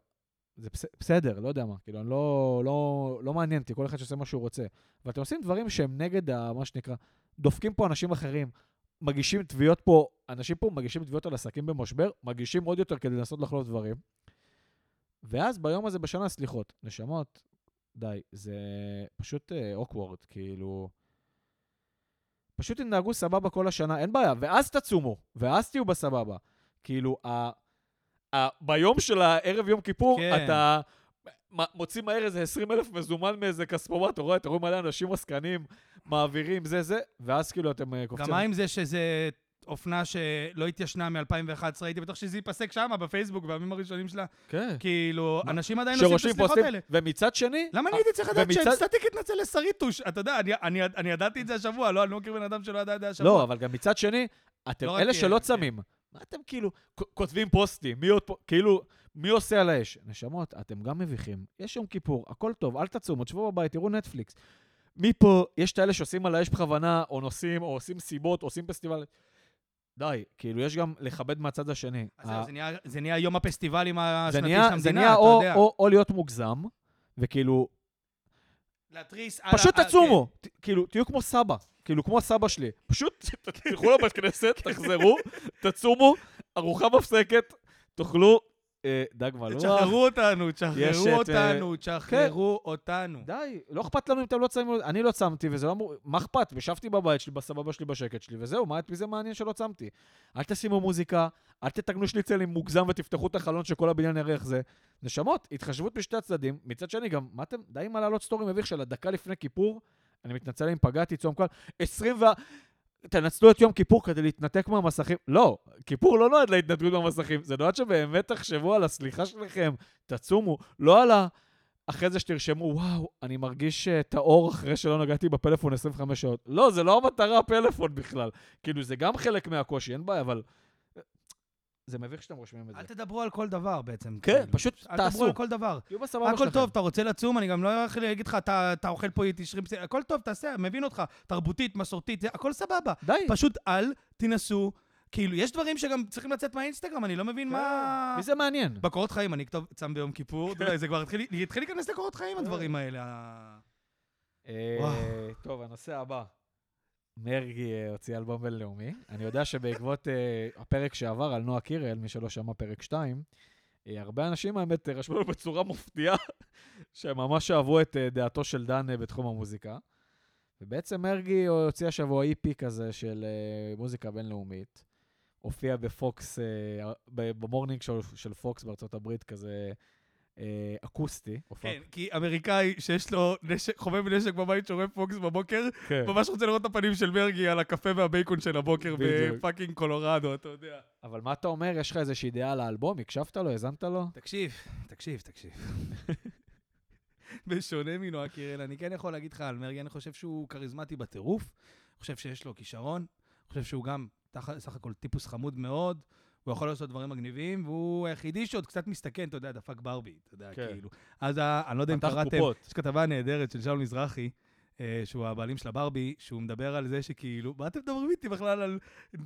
זה בס- בסדר, לא יודע מה, כאילו, אני לא, לא, לא מעניין אותי, כל אחד שעושה מה שהוא רוצה. אבל אתם עושים דברים שהם נגד ה, מה שנקרא, דופקים פה אנשים אחרים, מגישים תביעות פה, אנשים פה מגישים תביעות על עסקים במשבר, מגישים עוד יותר כדי לנסות לחלוב דברים. ואז ביום הזה בשנה, סליחות, נשמות, די, זה פשוט אוקוורד, כאילו... פשוט תנהגו סבבה כל השנה, אין בעיה, ואז תצומו, ואז תהיו בסבבה. כאילו, ה... ה... ביום של הערב יום כיפור, כן. אתה מוציא מהר איזה 20 אלף מזומן מאיזה כספומט, אתה רואה, אתה רואה מלא אנשים עסקנים, מעבירים, זה זה, ואז כאילו אתם אה, קופצים. גם מה עם זה שזה אופנה שלא התיישנה מ-2011, הייתי בטוח שזה ייפסק שמה, בפייסבוק, בימים הראשונים שלה. כן. כאילו, אנשים עדיין עושים את הסליחות האלה. ומצד שני... למה אני הייתי צריך לדעת שהפסטיק התנצל לשריטוש? אתה יודע, אני- אני- אני ידעתי את זה השבוע, לא, אני לא מכיר בן אדם שלא ידע את זה השבוע. לא, אבל גם מצד שני, אתם לא אלה שלא אה, צמים. מה אתם כאילו כותבים פוסטים? מי עוד פה? כאילו, מי עושה על האש? נשמות, אתם גם מביכים. יש יום כיפור, הכל טוב, אל תצומו, תשבו בבית, תראו נטפליקס. מפה, יש את האלה שעושים על האש בכוונה, או נוסעים, או עושים סיבות, או עושים פסטיבל. די, כאילו, יש גם לכבד מהצד השני. אז ה- זה נהיה- זה נהיה יום הפסטיבלים זה השנתי של זה המדינה, נהיה אתה או- יודע. או- או להיות מוגזם, וכאילו, להתריס על... פשוט ה- תצומו, ת- כאילו, תהיו כמו סבא, כאילו, כמו סבא שלי. פשוט תלכו לבית כנסת, תחזרו, תצומו, ארוחה מפסקת, תאכלו אה, דג כן. מלוח. תשחררו אותנו, תשחררו את, אותנו, תשחררו אותנו. די, לא אכפת לנו אם אתם לא צמים, אני לא צמתי, וזה לא אמור, מה אכפת? ישבתי בבית שלי, בסבבה שלי, בשקט שלי, וזהו, מה את מי זה מעניין שלא צמתי? אל תשימו מוזיקה, אל תתקנו שניצלים מוגזם ותפתחו את החלון שכל הבניין יראה איך זה. נשמות, התחשבות בשתי הצדדים. מצד שני, גם, מה אתם, די עם הלהעלות סטורי מביך של הדקה לפני כיפור, אני מתנצל אם פגעתי, צום 20 ו... תנצלו את יום כיפור כדי להתנתק מהמסכים. לא, כיפור לא נועד להתנתקות מהמסכים, זה נועד שבאמת תחשבו על הסליחה שלכם, תצומו, לא על ה... אחרי זה שתרשמו, וואו, אני מרגיש אה, טהור אחרי שלא נגעתי בפלאפון 25 שעות. לא, זה לא המטרה הפלאפון בכלל. כאילו, זה גם חלק מהקושי, אין בעיה, אבל... אה, זה מביך שאתם רושמים את אל זה. תדברו על כל דבר בעצם. כן, כאילו. פשוט אל תעשו. תדברו על כל דבר. תהיו בסבבה שלכם. הכל טוב, אתה רוצה לצום, אני גם לא הולך להגיד לך, אתה אוכל פה איתי שרימפס, הכל טוב, תעשה, מבין אותך, תרבותית, מסורתית, הכל סבבה. די. פשוט אל תנסו, כאילו, יש דברים שגם צריכים לצאת מהאינסטגרם, אני לא מבין מה... מי זה מעניין? בקורות חיים, אני אכתוב צם ביום כיפור, אתה יודע, זה כבר התחיל להיכנס לקורות חיים, הדברים האלה. ה- אה. טוב, הנושא הבא. מרגי אה, הוציא אלבום בינלאומי. אני יודע שבעקבות אה, הפרק שעבר על נועה קירל, מי שלא שמע פרק 2, הרבה אנשים, האמת, אה, רשמו לו בצורה מפתיעה, שהם ממש אהבו את אה, דעתו של דן אה, בתחום המוזיקה. ובעצם מרגי הוציא השבוע EP כזה של אה, מוזיקה בינלאומית. הופיע בפוקס, אה, ב- ב morning show של פוקס בארצות הברית, כזה אה, אקוסטי. הופעה- כן, כי אמריקאי שיש לו נשק, חובב נשק בבית שרואה פוקס בבוקר, כן. ממש רוצה לראות את הפנים של מרגי על הקפה והבייקון של הבוקר. ב fucking קולורדו, אתה יודע. אבל מה אתה אומר? יש לך איזושהי דעה על האלבום? הקשבת לו? האזנת לו? תקשיב, תקשיב, תקשיב. בשונה מנועה קירל, אני כן יכול להגיד לך על מרגי, אני חושב שהוא כריזמטי בטירוף, אני חושב שיש לו כישרון, אני חושב שהוא גם תח- סך הכל טיפוס חמוד מאוד, הוא יכול לעשות דברים מגניבים, והוא היחידי שעוד קצת מסתכן, אתה יודע, דפק ברבי, אתה יודע, כן. כאילו. אז אני לא יודע אם קראתם. יש כתבה נהדרת של שאול מזרחי, אה, שהוא הבעלים של הברבי, שהוא מדבר על זה שכאילו, מה אתם מדברים איתי בכלל על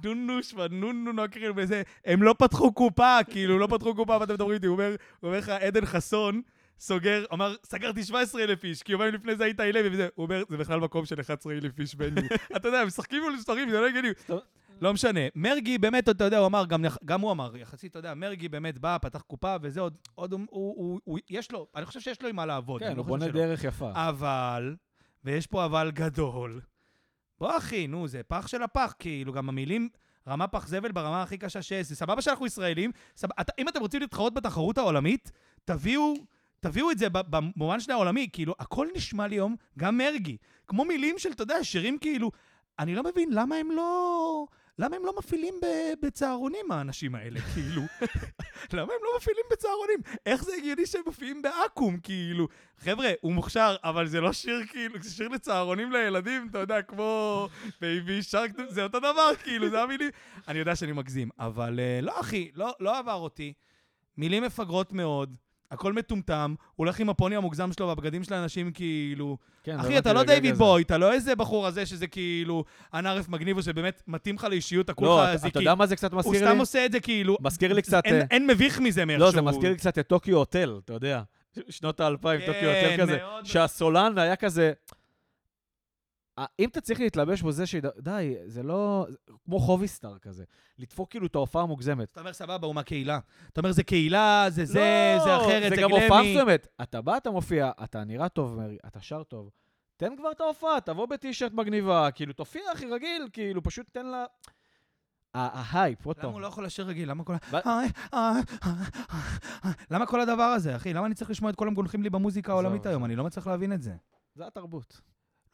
נונוש והנונו נוקרל וזה, הם לא פתחו קופה, כאילו, לא פתחו קופה, מה אתם מדברים איתי? הוא אומר, לך, עדן חסון, סוגר, אמר, סגרתי 17,000 איש, כי יומיים לפני זה היית אילם וזה, הוא אומר, זה בכלל מקום של 11,000 איש בניו. אתה יודע, משחקים מול מספרים, זה לא הגיוני. לא משנה. מרגי, באמת, אתה יודע, הוא אמר, גם, גם הוא אמר, יחסית, אתה יודע, מרגי באמת בא, פתח קופה, וזה עוד, עוד הוא, הוא, הוא, הוא, יש לו, אני חושב שיש לו עם מה לעבוד. כן, לא הוא בונה. דרך יפה. אבל, ויש פה אבל גדול, בוא אחי, נו, זה פח של הפח, כאילו, גם המילים, רמה פח זבל ברמה הכי קשה שיש. זה סבבה שאנחנו ישראלים, סבב... אתה, אם אתם רוצים להתחרות בתחרות העולמית, תביאו, תביאו את זה במובן של העולמי, כאילו, הכל נשמע לי היום, גם מרגי. כמו מילים של, אתה יודע, שירים כאילו, אני לא מבין למה הם לא... למה הם לא מפעילים בצהרונים, האנשים האלה, כאילו? למה הם לא מפעילים בצהרונים? איך זה הגיוני שהם מופיעים בעכו"ם, כאילו? חבר'ה, הוא מוכשר, אבל זה לא שיר כאילו, זה שיר לצהרונים לילדים, אתה יודע, כמו Baby Shark, זה אותו דבר, כאילו, זה המילים. אני יודע שאני מגזים, אבל אה, לא, אחי, לא, לא עבר אותי. מילים מפגרות מאוד, הכל מטומטם, הוא הולך עם הפוני המוגזם שלו והבגדים של האנשים כאילו... כן, אחי, אתה לא דיוויד זה. בוי, אתה לא איזה בחור הזה שזה כאילו אנערף מגניב, שבאמת מתאים לך לאישיות, הכול לא, לך אתה- יודע מה זה קצת הוא מזכיר סתם לי? עושה את זה כאילו... מזכיר לי קצת... אין- אה, אין מביך מזה מאיכשהו. לא, זה מזכיר לי קצת את טוקיו הוטל, אתה יודע. שנות האלפיים, כן, טוקיו הוטל כזה. מאוד. שהסולן היה כזה... אם אתה צריך להתלבש בזה ש... די, זה לא... זה כמו חוביסטאר כזה. לדפוק כאילו את ההופעה המוגזמת. אתה אומר, סבבה, הוא מהקהילה. אתה אומר, זה קהילה, זה זה, לא, זה אחרת, זה זה גם הופעה גלמי. מסוימת. אתה בא, אתה מופיע, אתה נראה טוב, מרי, אתה שר טוב. תן כבר את ההופעה, תבוא בטי-שירט מגניבה, כאילו, תופיע, אחי, רגיל, כאילו, פשוט תן לה... ההייפ, עוד למה פעם. הוא לא יכול לשיר רגיל? למה כל ה... אה, אה, אה. למה כל הדבר הזה, אחי? למה אני צריך לשמוע את כל הגונחים לי במוזיקה העולמית היום? אני לא מצליח להבין את זה. זה התרבות.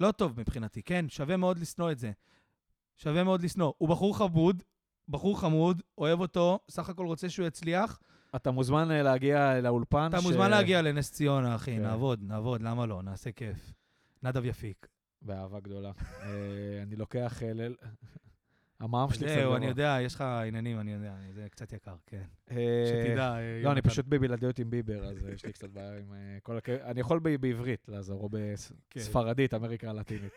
לא טוב מבחינתי, כן? שווה מאוד לשנוא את זה. שווה מאוד לשנוא. הוא בחור חבוד, בחור חמוד, אוהב אותו, סך הכל רוצה שהוא יצליח. אתה מוזמן אה, להגיע לאולפן. אתה מוזמן להגיע לנס ציונה, אחי, כן. נעבוד, נעבוד, למה לא? נעשה כיף. נדב יפיק. באהבה גדולה. אה, אני לוקח... המע"מ שלי קצת זהו, גבוה. אני יודע, יש לך עניינים, אני יודע, זה קצת יקר, כן. אה, שתדע, אה, לא, אני. פשוט בבלעדיות עם ביבר, אז אה, יש לי קצת בעיה עם כל הכ... אני יכול בעברית לעזור, או כן. בספרדית, אמריקה הלטינית.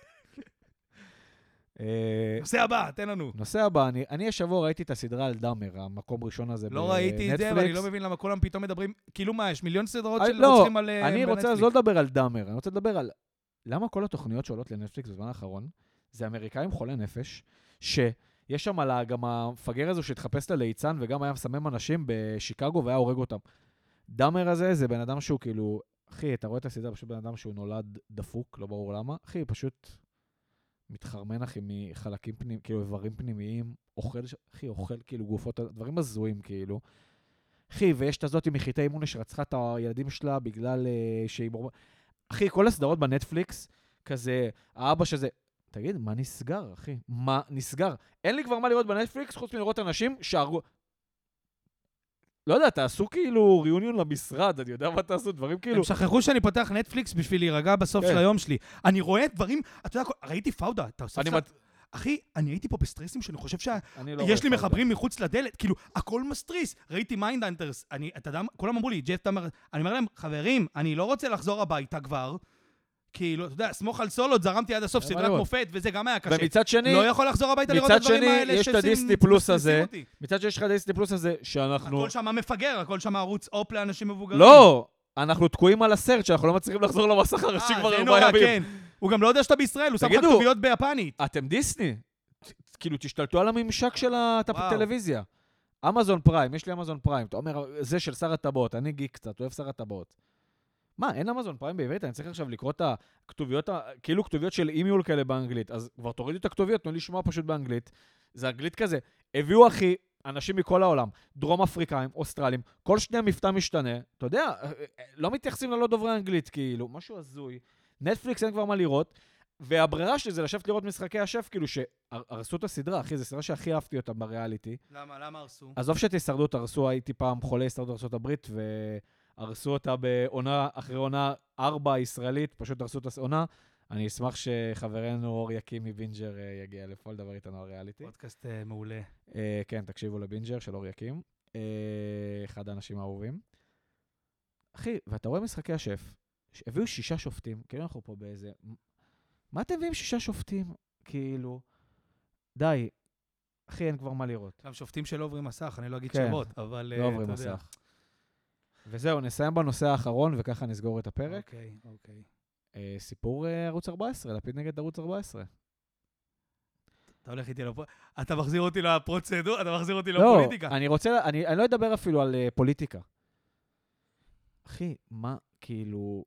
נושא הבא, תן לנו. נושא הבא, אני, אני השבוע ראיתי את הסדרה על דאמר, המקום ראשון הזה לא ראיתי את זה, ואני בנטפליקס. לא מבין למה כולם פתאום מדברים, כאילו מה, יש מיליון סדרות של לא, רוצחים על אני רוצה אז בנטפליקס. לא לדבר על דאמר, אני רוצה לדבר על... למה כל התוכניות שעולות לנטפליקס בזמן האחרון, זה אמריקאים חולי נפש, שיש שם על ה- גם המפגר הזה שהתחפש לליצן וגם היה מסמם אנשים בשיקגו והיה הורג אותם. דאמר הזה זה בן אדם שהוא כאילו... אחי, אתה רואה את הסדרה, פשוט בן אדם שהוא נולד דפוק, לא ברור למה. אחי, פשוט מתחרמן, אחי, מחלקים פנימיים, כאילו איברים פנימיים, אוכל, אחי, אוכל כאילו גופות, דברים הזויים, כאילו. אחי, ויש את הזאתי מחיטי אימונה שרצחה את הילדים שלה בגלל אה, שהיא... אחי, כל הסדרות בנטפליקס, כזה, האבא שזה... תגיד, מה נסגר, אחי? מה נסגר? אין לי כבר מה לראות בנטפליקס חוץ מלראות אנשים שהרגו... לא יודע, תעשו כאילו ריאוניון למשרד, אני יודע מה תעשו, דברים כאילו... הם שכחו שאני פותח נטפליקס בשביל להירגע בסוף כן. של היום שלי. אני רואה דברים, אתה יודע, ראיתי פאודה, אתה עושה... מת- אחי, אני הייתי פה בסטרסים שאני חושב ש... אני לא לי. מחברים מחוץ לדלת, כאילו, הכל מסטריס. ראיתי מיינדאנטרס, אני, אתה יודע? כולם אמרו לי, ג'ף תמר, אני אומר להם, חברים, אני לא רוצה לחזור הביתה כבר. כאילו, אתה יודע, סמוך על סולות, זרמתי עד הסוף, סדרת. מופת, וזה גם היה קשה. ומצד שני, לא יכול לחזור הביתה לראות מצד את הדברים שני, האלה יש את הדיסני פלוס הזה. מצד שיש לך דיסני פלוס הזה, שאנחנו... הכל שם מפגר, הכל שם ערוץ אופ לאנשים מבוגרים. לא! אנחנו תקועים על הסרט שאנחנו לא מצליחים לחזור למסך אה, הראשי כבר ארבעה ימים. כן. הוא גם לא יודע שאתה בישראל, הוא שם לך כתוביות ביפנית. אתם דיסני. כאילו, תשתלטו על הממשק של. הטלוויזיה. אמזון פריים, יש לי אמזון פריים. אתה אומר, זה של שר הטבעות, אני גיק קצת, אוהב שר הטבעות. מה, אין אמזון פריים בעברית? אני צריך עכשיו לקרוא את הכתוביות, כאילו כתוביות של אימיול כאלה באנגלית. אז כבר תורידו את הכתוביות, תנו לי לשמוע פשוט באנגלית. זה אנגלית כזה. הביאו, אחי, אנשים מכל העולם, דרום אפריקאים, אוסטרלים, כל שניה מבטא משתנה. אתה יודע, לא מתייחסים ללא דוברי אנגלית, כאילו, משהו הזוי. נטפליקס אין כבר מה לראות. והברירה שלי זה לשבת לראות משחקי השף, כאילו, שהרסו את הסדרה, אחי, זו סדרה שהכי אהבתי אותה בריאליטי. למה, למה הרסו? עזוב שאת הישרדות הרסו, הייתי פעם חולה הישרדות ארה"ב, והרסו אותה בעונה, אחרי עונה ארבע ישראלית, פשוט הרסו את העונה. אני אשמח שחברנו אור יקים מבינג'ר אה, יגיע לפה לדבר איתנו על ריאליטי. פודקאסט אה, מעולה. אה, כן, תקשיבו לבינג'ר של אור יקים. אחד האנשים האהובים. אחי, ואתה רואה משחקי השף, הביאו שישה שופטים, כאילו אנחנו פה באיזה... מה אתם מביאים שישה שופטים? כאילו... די. אחי, אין כבר מה לראות. גם שופטים שלא עוברים מסך, אני לא אגיד כן. שמות, אבל... לא עוברים יודע. וזהו, נסיים בנושא האחרון, וככה נסגור את הפרק. אוקיי, אוקיי. אה, סיפור אה, ערוץ 14, לפיד נגד ערוץ 14. אתה הולך איתי לפ... אתה מחזיר אותי לפרוצדור, אתה מחזיר אותי לא, לפוליטיקה. אני רוצה, אני, אני לא אדבר אפילו על אה, פוליטיקה. אחי, מה, כאילו...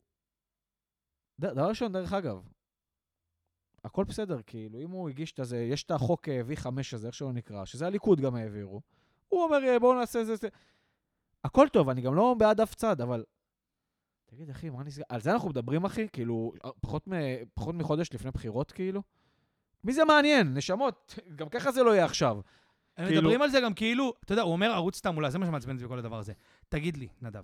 ד- דבר ראשון, דרך אגב, הכל בסדר, כאילו, אם הוא הגיש את הזה, יש את החוק אה, V5 הזה, איך שלא נקרא, שזה הליכוד גם העבירו. הוא אומר, אה, בואו נעשה זה, זה. הכל טוב, אני גם לא בעד אף צד, אבל... תגיד, אחי, מה נסגר? על זה אנחנו מדברים, אחי? כאילו, פחות, מ... פחות מחודש לפני בחירות, כאילו? מי זה מעניין? נשמות, גם ככה זה לא יהיה עכשיו. הם כאילו- מדברים על זה גם כאילו, אתה יודע, הוא אומר ערוץ תעמולה, זה מה שמעצבן אותי בכל הדבר הזה. תגיד לי, נדב,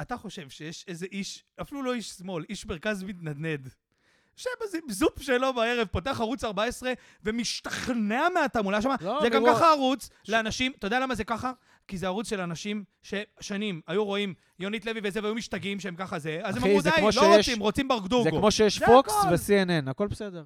אתה חושב שיש איזה איש, אפילו לא איש שמאל, איש מרכז מתנדנד, יושב בזה זופ שלו בערב, פותח ערוץ 14 ומשתכנע מהתעמולה שם. לא, זה גם. ככה ערוץ לאנשים, אתה יודע למה זה ככה? כי זה ערוץ של אנשים ששנים היו רואים יונית לוי וזה, והיו משתגעים שהם ככה זה, אז הם אחי, אמרו, זה די, לא שיש- רוצים, רוצים ברדוגו. זה כמו שיש פוקס הכל. ו-CNN, הכל בסדר.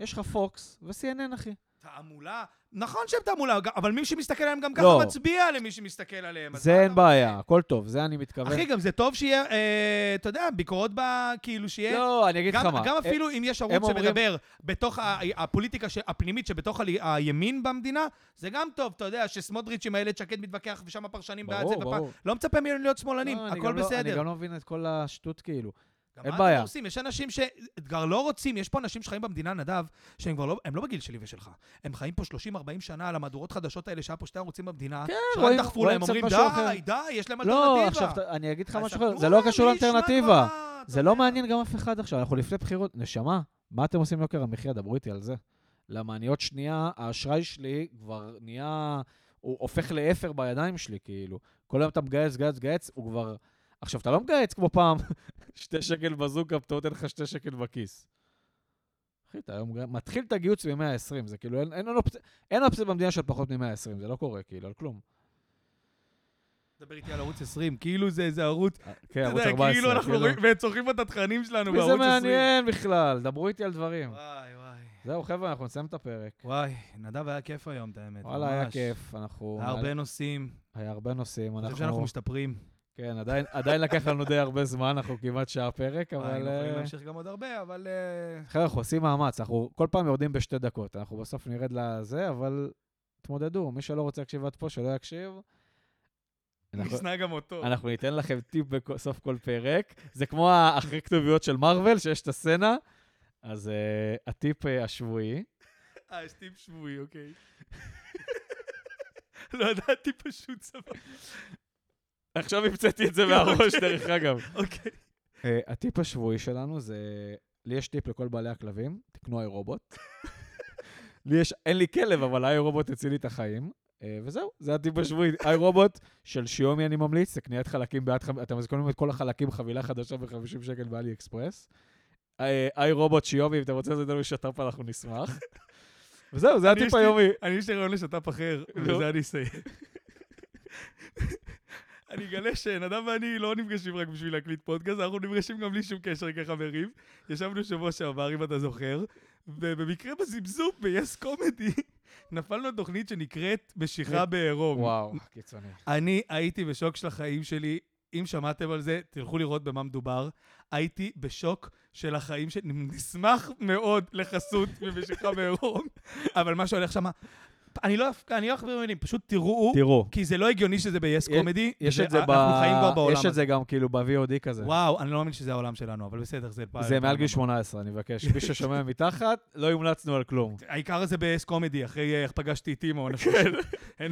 יש לך פוקס ו-CNN, אחי. תעמולה? נכון שהם תעמולה, אבל מי שמסתכל עליהם גם ככה לא. מצביע למי שמסתכל עליהם. זה אין בעיה, הכל טוב, זה אני מתכוון. אחי, גם זה טוב שיהיה, אה, אתה יודע, ביקורות ב... כאילו שיהיה... לא, אני אגיד לך מה. גם אפילו אם יש הם ערוץ אומרים- שמדבר בתוך ה- הפוליטיקה ש- הפנימית שבתוך ה- הימין במדינה, זה גם טוב, אתה יודע, שסמוטריץ' עם איילת שקד מתווכח ושם הפרשנים בעד זה. ברור, ברור. לא מצפה מהם להיות שמאלנים, לא, הכל גם לא- אני בסדר. גם לא מבין את כל השטות, כאילו. גם אין מה בעיה. אתם עושים? יש אנשים שכבר לא רוצים, יש פה אנשים שחיים במדינה, נדב, שהם כבר לא, הם לא בגיל שלי ושלך. הם חיים פה 30-40 שנה על המהדורות חדשות האלה, שהיה פה שתי ערוצים במדינה, כן, רואים- דחפו רואים להם, אומרים, אחר. די, די, יש להם לא, אלטרנטיבה. עכשיו, ת- אני אגיד לך משהו אחר, זה לא קשור לאלטרנטיבה. זה לא. מעניין גם אף אחד עכשיו, אנחנו לפני בחירות. נשמה, מה אתם עושים עם יוקר המחיה? דברו איתי על זה. למעניות שנייה, האשראי שלי כבר נהיה, הוא הופך לאפר בידיים שלי, כאילו. כל היום אתה מגייס, גייס, גייס, הוא כבר... עכשיו, אתה לא מגייס כמו פעם, שתי שקל בזוקה, פתאום נותן לך שתי שקל בכיס. אחי, אתה היום מתחיל את הגיוץ מ-120, זה כאילו, אין, אין, אופציה, אין אופציה במדינה של פחות מ-120, זה לא קורה, כאילו, על כלום. דבר איתי על ערוץ 20, כאילו זה איזה ערוץ, כן, אתה ערוץ יודע, 14. כאילו אנחנו רואים, וצורכים פה את התכנים שלנו מי זה בערוץ 20. מעניין בכלל? דברו איתי על דברים. וואי, וואי. זהו, חבר'ה, אנחנו נסיים את הפרק. וואי, נדב היה כיף היום, את האמת. וואלה, היה. כיף. אנחנו... היה הרבה נושאים, היה הרבה נושאים. אני חושב שאנחנו אנחנו... משתפרים. כן, עדיין, עדיין לקח לנו די הרבה זמן, אנחנו כמעט שעה פרק, אבל... אבל... יכולים אה, להמשיך גם עוד הרבה, אבל... אה, חבר'ה, אנחנו עושים מאמץ, אנחנו כל פעם יורדים בשתי דקות. אנחנו בסוף נרד לזה, אבל תמודדו, מי שלא רוצה להקשיב עד פה, שלא יקשיב. אנחנו, נשנא גם אותו. אנחנו ניתן לכם טיפ בסוף כל פרק. זה כמו האחרי כתוביות של מארוול, שיש את הסצנה. אז uh, הטיפ uh, השבועי, אה, יש טיפ שבועי, אוקיי. לא ידעתי פשוט סבבה. עכשיו המצאתי את זה מהראש, דרך אגב. אוקיי. Uh, הטיפ השבועי שלנו זה, לי יש טיפ לכל בעלי הכלבים, תקנו איי רובוט. לי יש, אין לי כלב, אבל איי רובוט הציל לי את החיים. Uh, וזהו, זה הטיפ השבועי. איי רובוט של שיומי אני ממליץ, זה קניית חלקים בעד, חמ- אתם קונים את כל החלקים חבילה חדשה ב-50 שקל באלי אקספרס. אה, איי רובוט שיומי, אם אתם רוצים לעשות לנו שת"פ, אנחנו נשמח. וזהו, זה הטיפ היומי. אני יש לי רעיון לשת"פ אחר, נו. ובזה אני אסיים. אני אגלה שנדב ואני לא נפגשים רק בשביל להקליט פודקאסט, אנחנו נפגשים גם בלי שום קשר כחברים. ישבנו שבוע שעבר, אם אתה זוכר, ובמקרה בזמזום ב-yes קומדי, נפלנו על תוכנית שנקראת משיכה בעירום. וואו, קיצוני. אני הייתי בשוק של החיים שלי. אם שמעתם על זה, תלכו לראות במה מדובר. הייתי בשוק של החיים שלי. נשמח מאוד לחסות ממשיכה בעירום, אבל מה שהולך שם... אני לא אני לא אכביר במילים, פשוט תראו, תראו, כי זה לא הגיוני שזה ב-yes קומדי. יש את זה ב... אנחנו חיים כבר בעולם יש את. זה גם כאילו ב-VOD כזה. וואו, אני לא מאמין שזה העולם שלנו, אבל בסדר, זה... זה מעל גיל 18, אני מבקש. מי ששומע מתחת, לא המלצנו על כלום. העיקר זה ב-yes קומדי, אחרי אה, איך פגשתי את אימו, כן.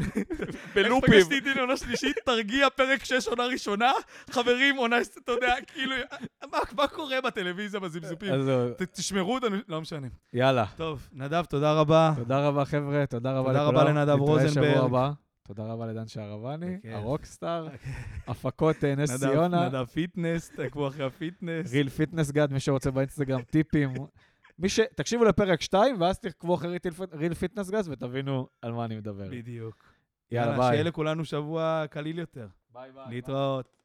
בלופים. איך פגשתי את אמא, עונה שלישית, תרגיע, פרק 6, עונה ראשונה, חברים, עונה, אתה יודע, כאילו, מה- קורה בטלוויזיה בזמזופים? תשמרו אותנו, לא משנה. יאללה. טוב, נדב, תודה רבה. תודה רבה, חבר'ה, תודה רבה. תודה רבה לנדב נתראה רוזנברג. שבוע הבא. תודה רבה לדן שערבני. הרוקסטאר, הפקות אה, נס ציונה, נדב fitness, תעקבו אחרי ה fitness. Real Fitness God, מי שרוצה באינסטגרם, טיפים. מי ש... תקשיבו לפרק 2, ואז תעקבו אחרי Real Fitness God ותבינו על מה אני מדבר. בדיוק. יאללה, ביי. שיהיה לכולנו שבוע קליל יותר. bye bye. להתראות.